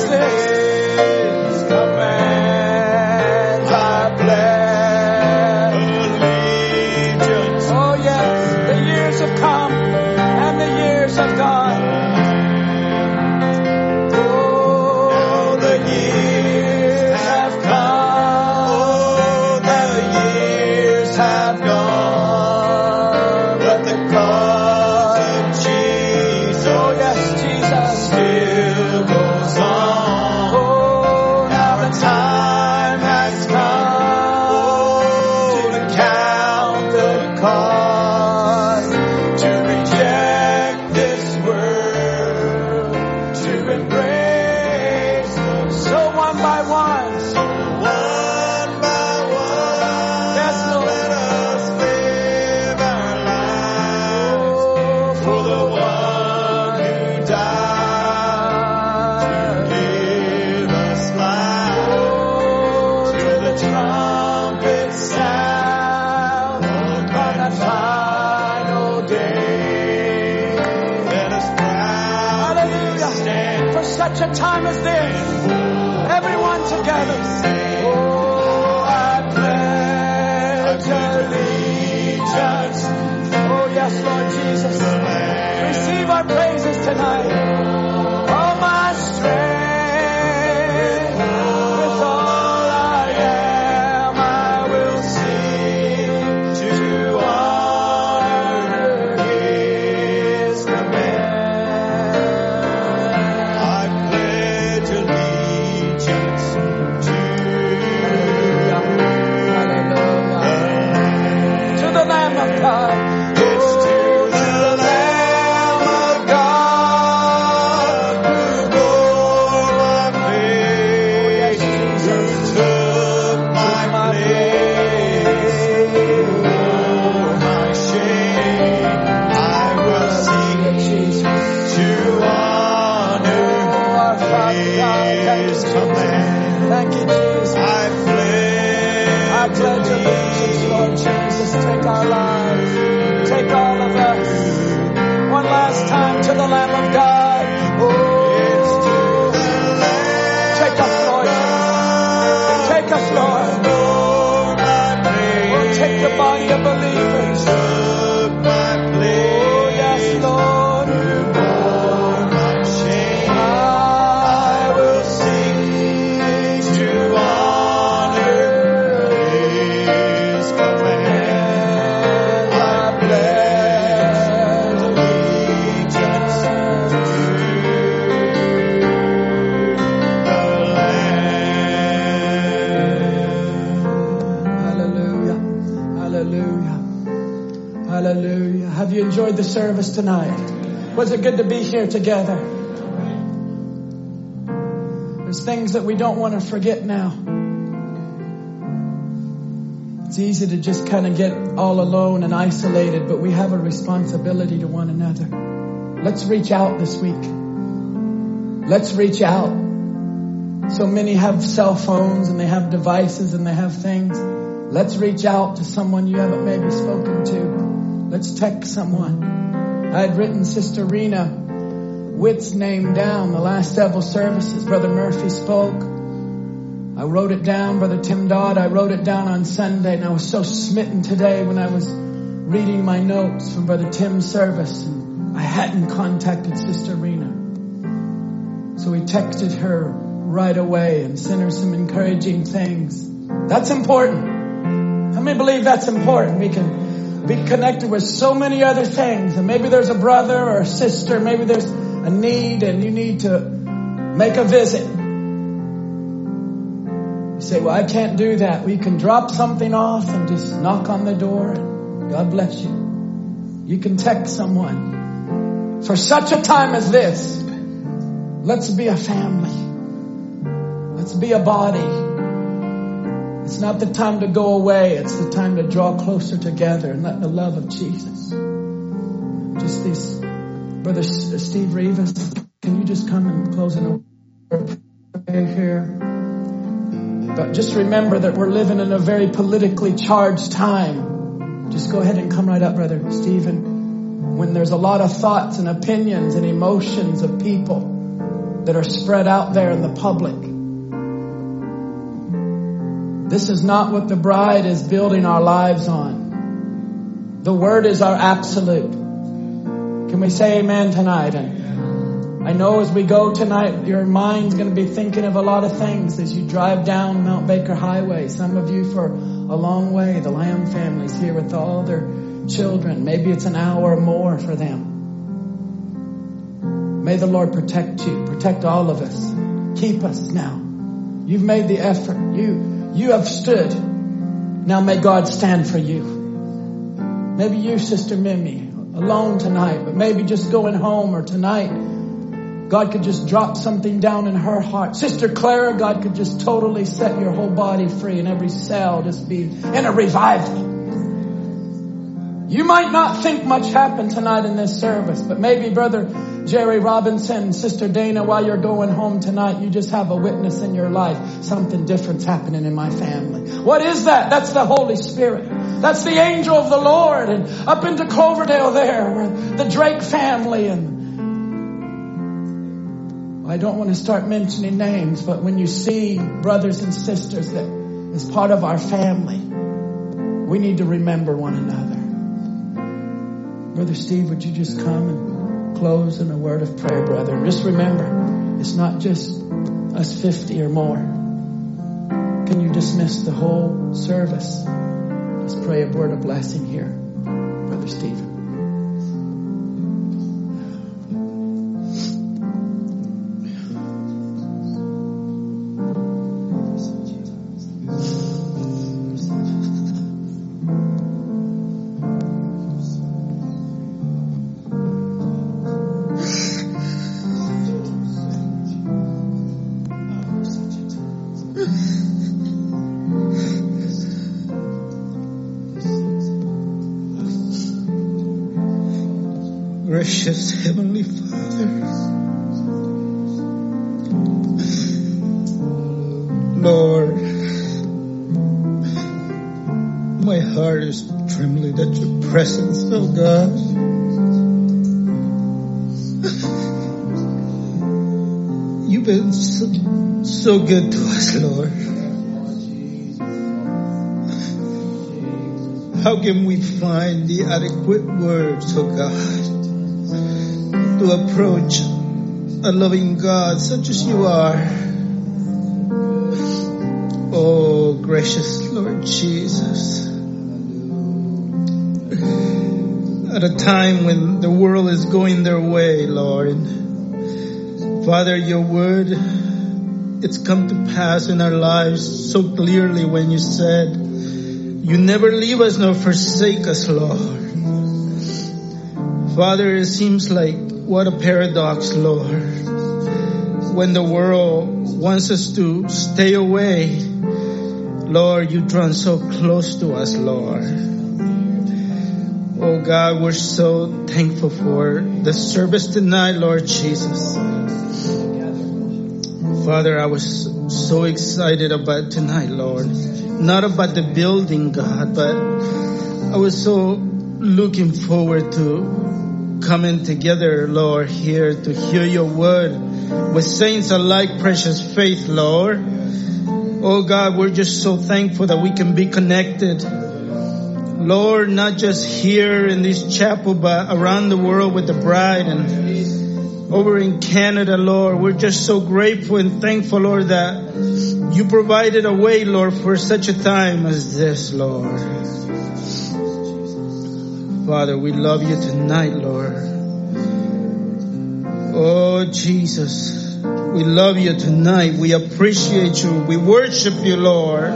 presence good to be here together? There's things that we don't want to forget now. It's easy to just kind of get all alone and isolated, but we have a responsibility to one another. Let's reach out this week. Let's reach out. So many have cell phones and they have devices and they have things. Let's reach out to someone you haven't maybe spoken to. Let's text someone. I had written Sister Rena Witt's name down the last several services. Brother Murphy spoke. I wrote it down. Brother Tim Dodd, I wrote it down on Sunday and I was so smitten today when I was reading my notes from Brother Tim's service and I hadn't contacted Sister Rena. So we texted her right away and sent her some encouraging things. That's important. How many believe that's important? We can be connected with so many other things. And maybe there's a brother or a sister, maybe there's a need and you need to make a visit. You say, well, I can't do that. We can drop something off and just knock on the door and God bless you. You can text someone. For such a time as this, let's be a family. Let's be a body. It's not the time to go away. It's the time to draw closer together and let the love of Jesus. Just these, Brother uh, Steve Rivas, can you just come and close in a prayer here? But just remember that we're living in a very politically charged time. Just go ahead and come right up, Brother Stephen. When there's a lot of thoughts and opinions and emotions of people that are spread out there in the public. This is not what the bride is building our lives on. The word is our absolute. Can we say amen tonight? And I know as we go tonight, your mind's going to be thinking of a lot of things as you drive down Mount Baker Highway. Some of you for a long way. The Lamb family's here with all their children. Maybe it's an hour or more for them. May the Lord protect you, protect all of us. Keep us now. You've made the effort. You, you have stood. Now may God stand for you. Maybe you, Sister Mimi, alone tonight, but maybe just going home or tonight. God could just drop something down in her heart. Sister Clara, God could just totally set your whole body free and every cell just be in a revival. You might not think much happened tonight in this service, but maybe Brother Jerry Robinson, Sister Dana, while you're going home tonight, you just have a witness in your life. Something different's happening in my family. What is that? That's the Holy Spirit. That's the angel of the Lord. And up into Cloverdale there, the Drake family and I don't want to start mentioning names, but when you see brothers and sisters that is part of our family, we need to remember one another. Brother Steve, would you just come and close in a word of prayer, brother? Just remember, it's not just us 50 or more. Can you dismiss the whole service? Let's pray a word of blessing here, Brother Stephen. God. You've been so, so good to us, Lord. How can we find the adequate words, oh God, to approach a loving God such as you are? Oh, gracious Lord Jesus. At a time when the world is going their way, Lord, Father, your word, it's come to pass in our lives so clearly when you said, you never leave us nor forsake us, Lord. Father, it seems like what a paradox, Lord. When the world wants us to stay away, Lord, you drawn so close to us, Lord. Oh God, we're so thankful for the service tonight, Lord Jesus. Father, I was so excited about tonight, Lord. Not about the building, God, but I was so looking forward to coming together, Lord, here to hear your word with saints alike, precious faith, Lord. Oh God, we're just so thankful that we can be connected. Lord, not just here in this chapel, but around the world with the bride and over in Canada, Lord. We're just so grateful and thankful, Lord, that you provided a way, Lord, for such a time as this, Lord. Father, we love you tonight, Lord. Oh, Jesus, we love you tonight. We appreciate you. We worship you, Lord.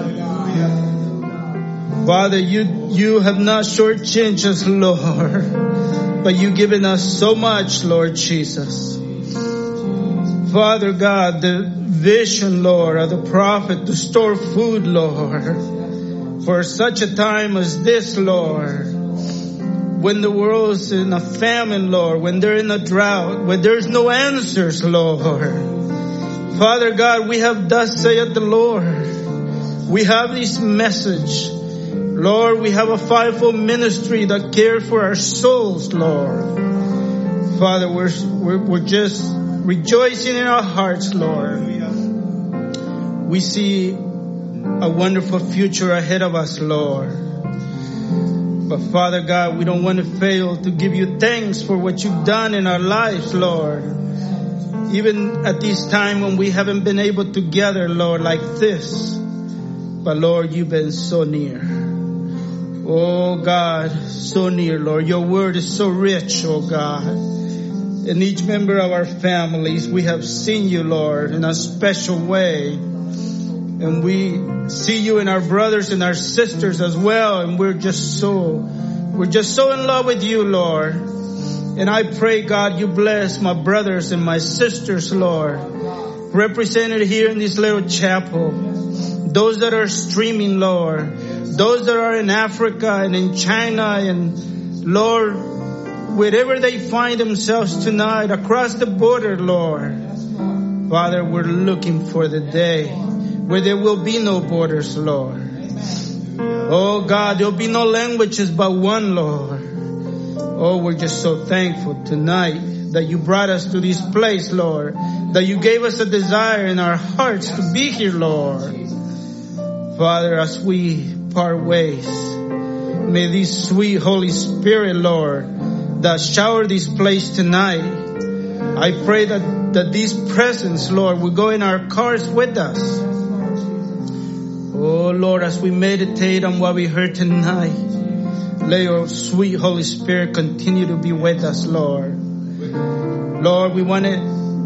Father, you, you have not shortchanged us, Lord, but you've given us so much, Lord Jesus. Father God, the vision, Lord, of the prophet to store food, Lord, for such a time as this, Lord, when the world's in a famine, Lord, when they're in a drought, when there's no answers, Lord. Father God, we have thus saith the Lord. We have this message. Lord, we have a fivefold ministry that cares for our souls, Lord. Father, we're, we're, we're just rejoicing in our hearts, Lord. We see a wonderful future ahead of us, Lord. But Father God, we don't want to fail to give you thanks for what you've done in our lives, Lord. Even at this time when we haven't been able to gather, Lord, like this. But Lord, you've been so near. Oh God, so near, Lord. Your word is so rich, oh God. In each member of our families, we have seen you, Lord, in a special way. And we see you in our brothers and our sisters as well. And we're just so, we're just so in love with you, Lord. And I pray, God, you bless my brothers and my sisters, Lord, represented here in this little chapel. Those that are streaming, Lord. Those that are in Africa and in China and Lord, wherever they find themselves tonight across the border, Lord. Father, we're looking for the day where there will be no borders, Lord. Oh God, there'll be no languages but one, Lord. Oh, we're just so thankful tonight that you brought us to this place, Lord. That you gave us a desire in our hearts to be here, Lord. Father, as we part ways, may this sweet Holy Spirit, Lord, that shower this place tonight. I pray that, that this presence, Lord, will go in our cars with us. Oh Lord, as we meditate on what we heard tonight, let your sweet Holy Spirit continue to be with us, Lord. Lord, we want to,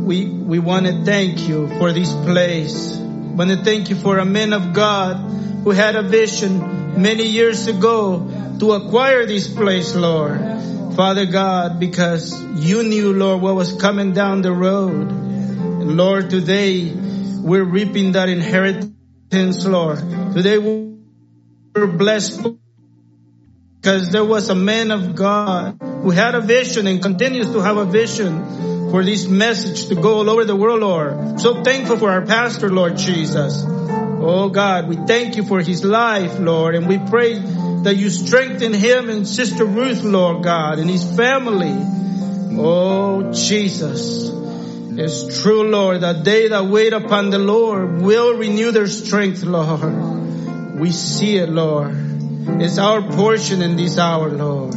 we, we want to thank you for this place. We want to thank you for a man of God who had a vision many years ago to acquire this place, Lord. Father God, because you knew, Lord, what was coming down the road. And Lord, today we're reaping that inheritance, Lord. Today we're blessed because there was a man of God who had a vision and continues to have a vision for this message to go all over the world, Lord. So thankful for our pastor, Lord Jesus. Oh God, we thank you for his life, Lord, and we pray that you strengthen him and Sister Ruth, Lord God, and his family. Oh, Jesus. It's true, Lord, that they that wait upon the Lord will renew their strength, Lord. We see it, Lord. It's our portion in this hour, Lord.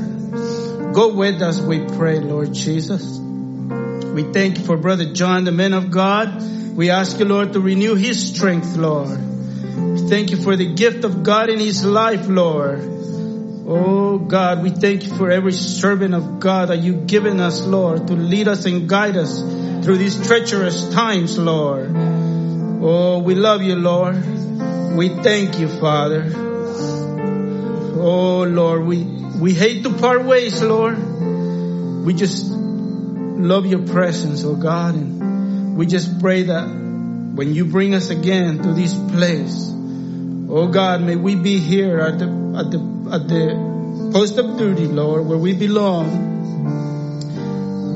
Go with us, we pray, Lord Jesus. We thank you for Brother John, the man of God. We ask you, Lord, to renew his strength, Lord. Thank you for the gift of God in his life, Lord. Oh God, we thank you for every servant of God that you've given us, Lord, to lead us and guide us through these treacherous times, Lord. Oh, we love you, Lord. We thank you, Father. Oh Lord, we, we hate to part ways, Lord. We just love your presence, oh God, and we just pray that when you bring us again to this place, oh God, may we be here at the at the at the post of duty, Lord, where we belong.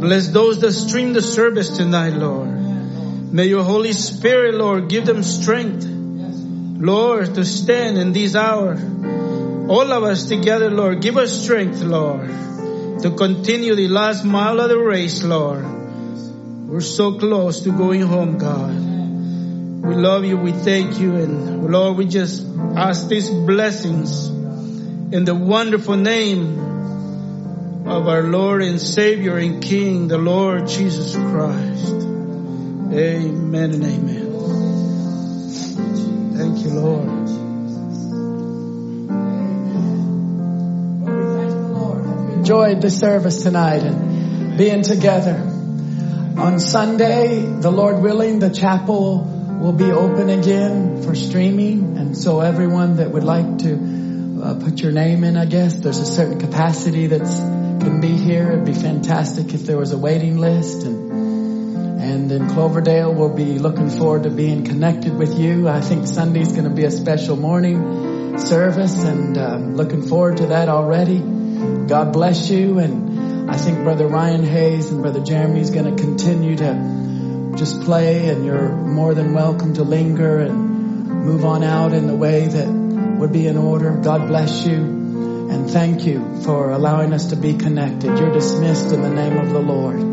Bless those that stream the service tonight, Lord. May your Holy Spirit, Lord, give them strength, Lord, to stand in this hour. All of us together, Lord, give us strength, Lord, to continue the last mile of the race, Lord. We're so close to going home, God. We love you, we thank you, and Lord, we just ask these blessings in the wonderful name of our Lord and Savior and King, the Lord Jesus Christ. Amen and amen. Thank you, Lord. Enjoyed the service tonight and being together. On Sunday, the Lord willing, the chapel will be open again for streaming. And so everyone that would like to uh, put your name in, I guess, there's a certain capacity that's can be here. It'd be fantastic if there was a waiting list and and in Cloverdale, we'll be looking forward to being connected with you. I think Sunday's going to be a special morning service and um, looking forward to that already. God bless you. And I think Brother Ryan Hayes and Brother Jeremy's going to continue to just play and you're more than welcome to linger and move on out in the way that would be in order. God bless you. And thank you for allowing us to be connected. You're dismissed in the name of the Lord.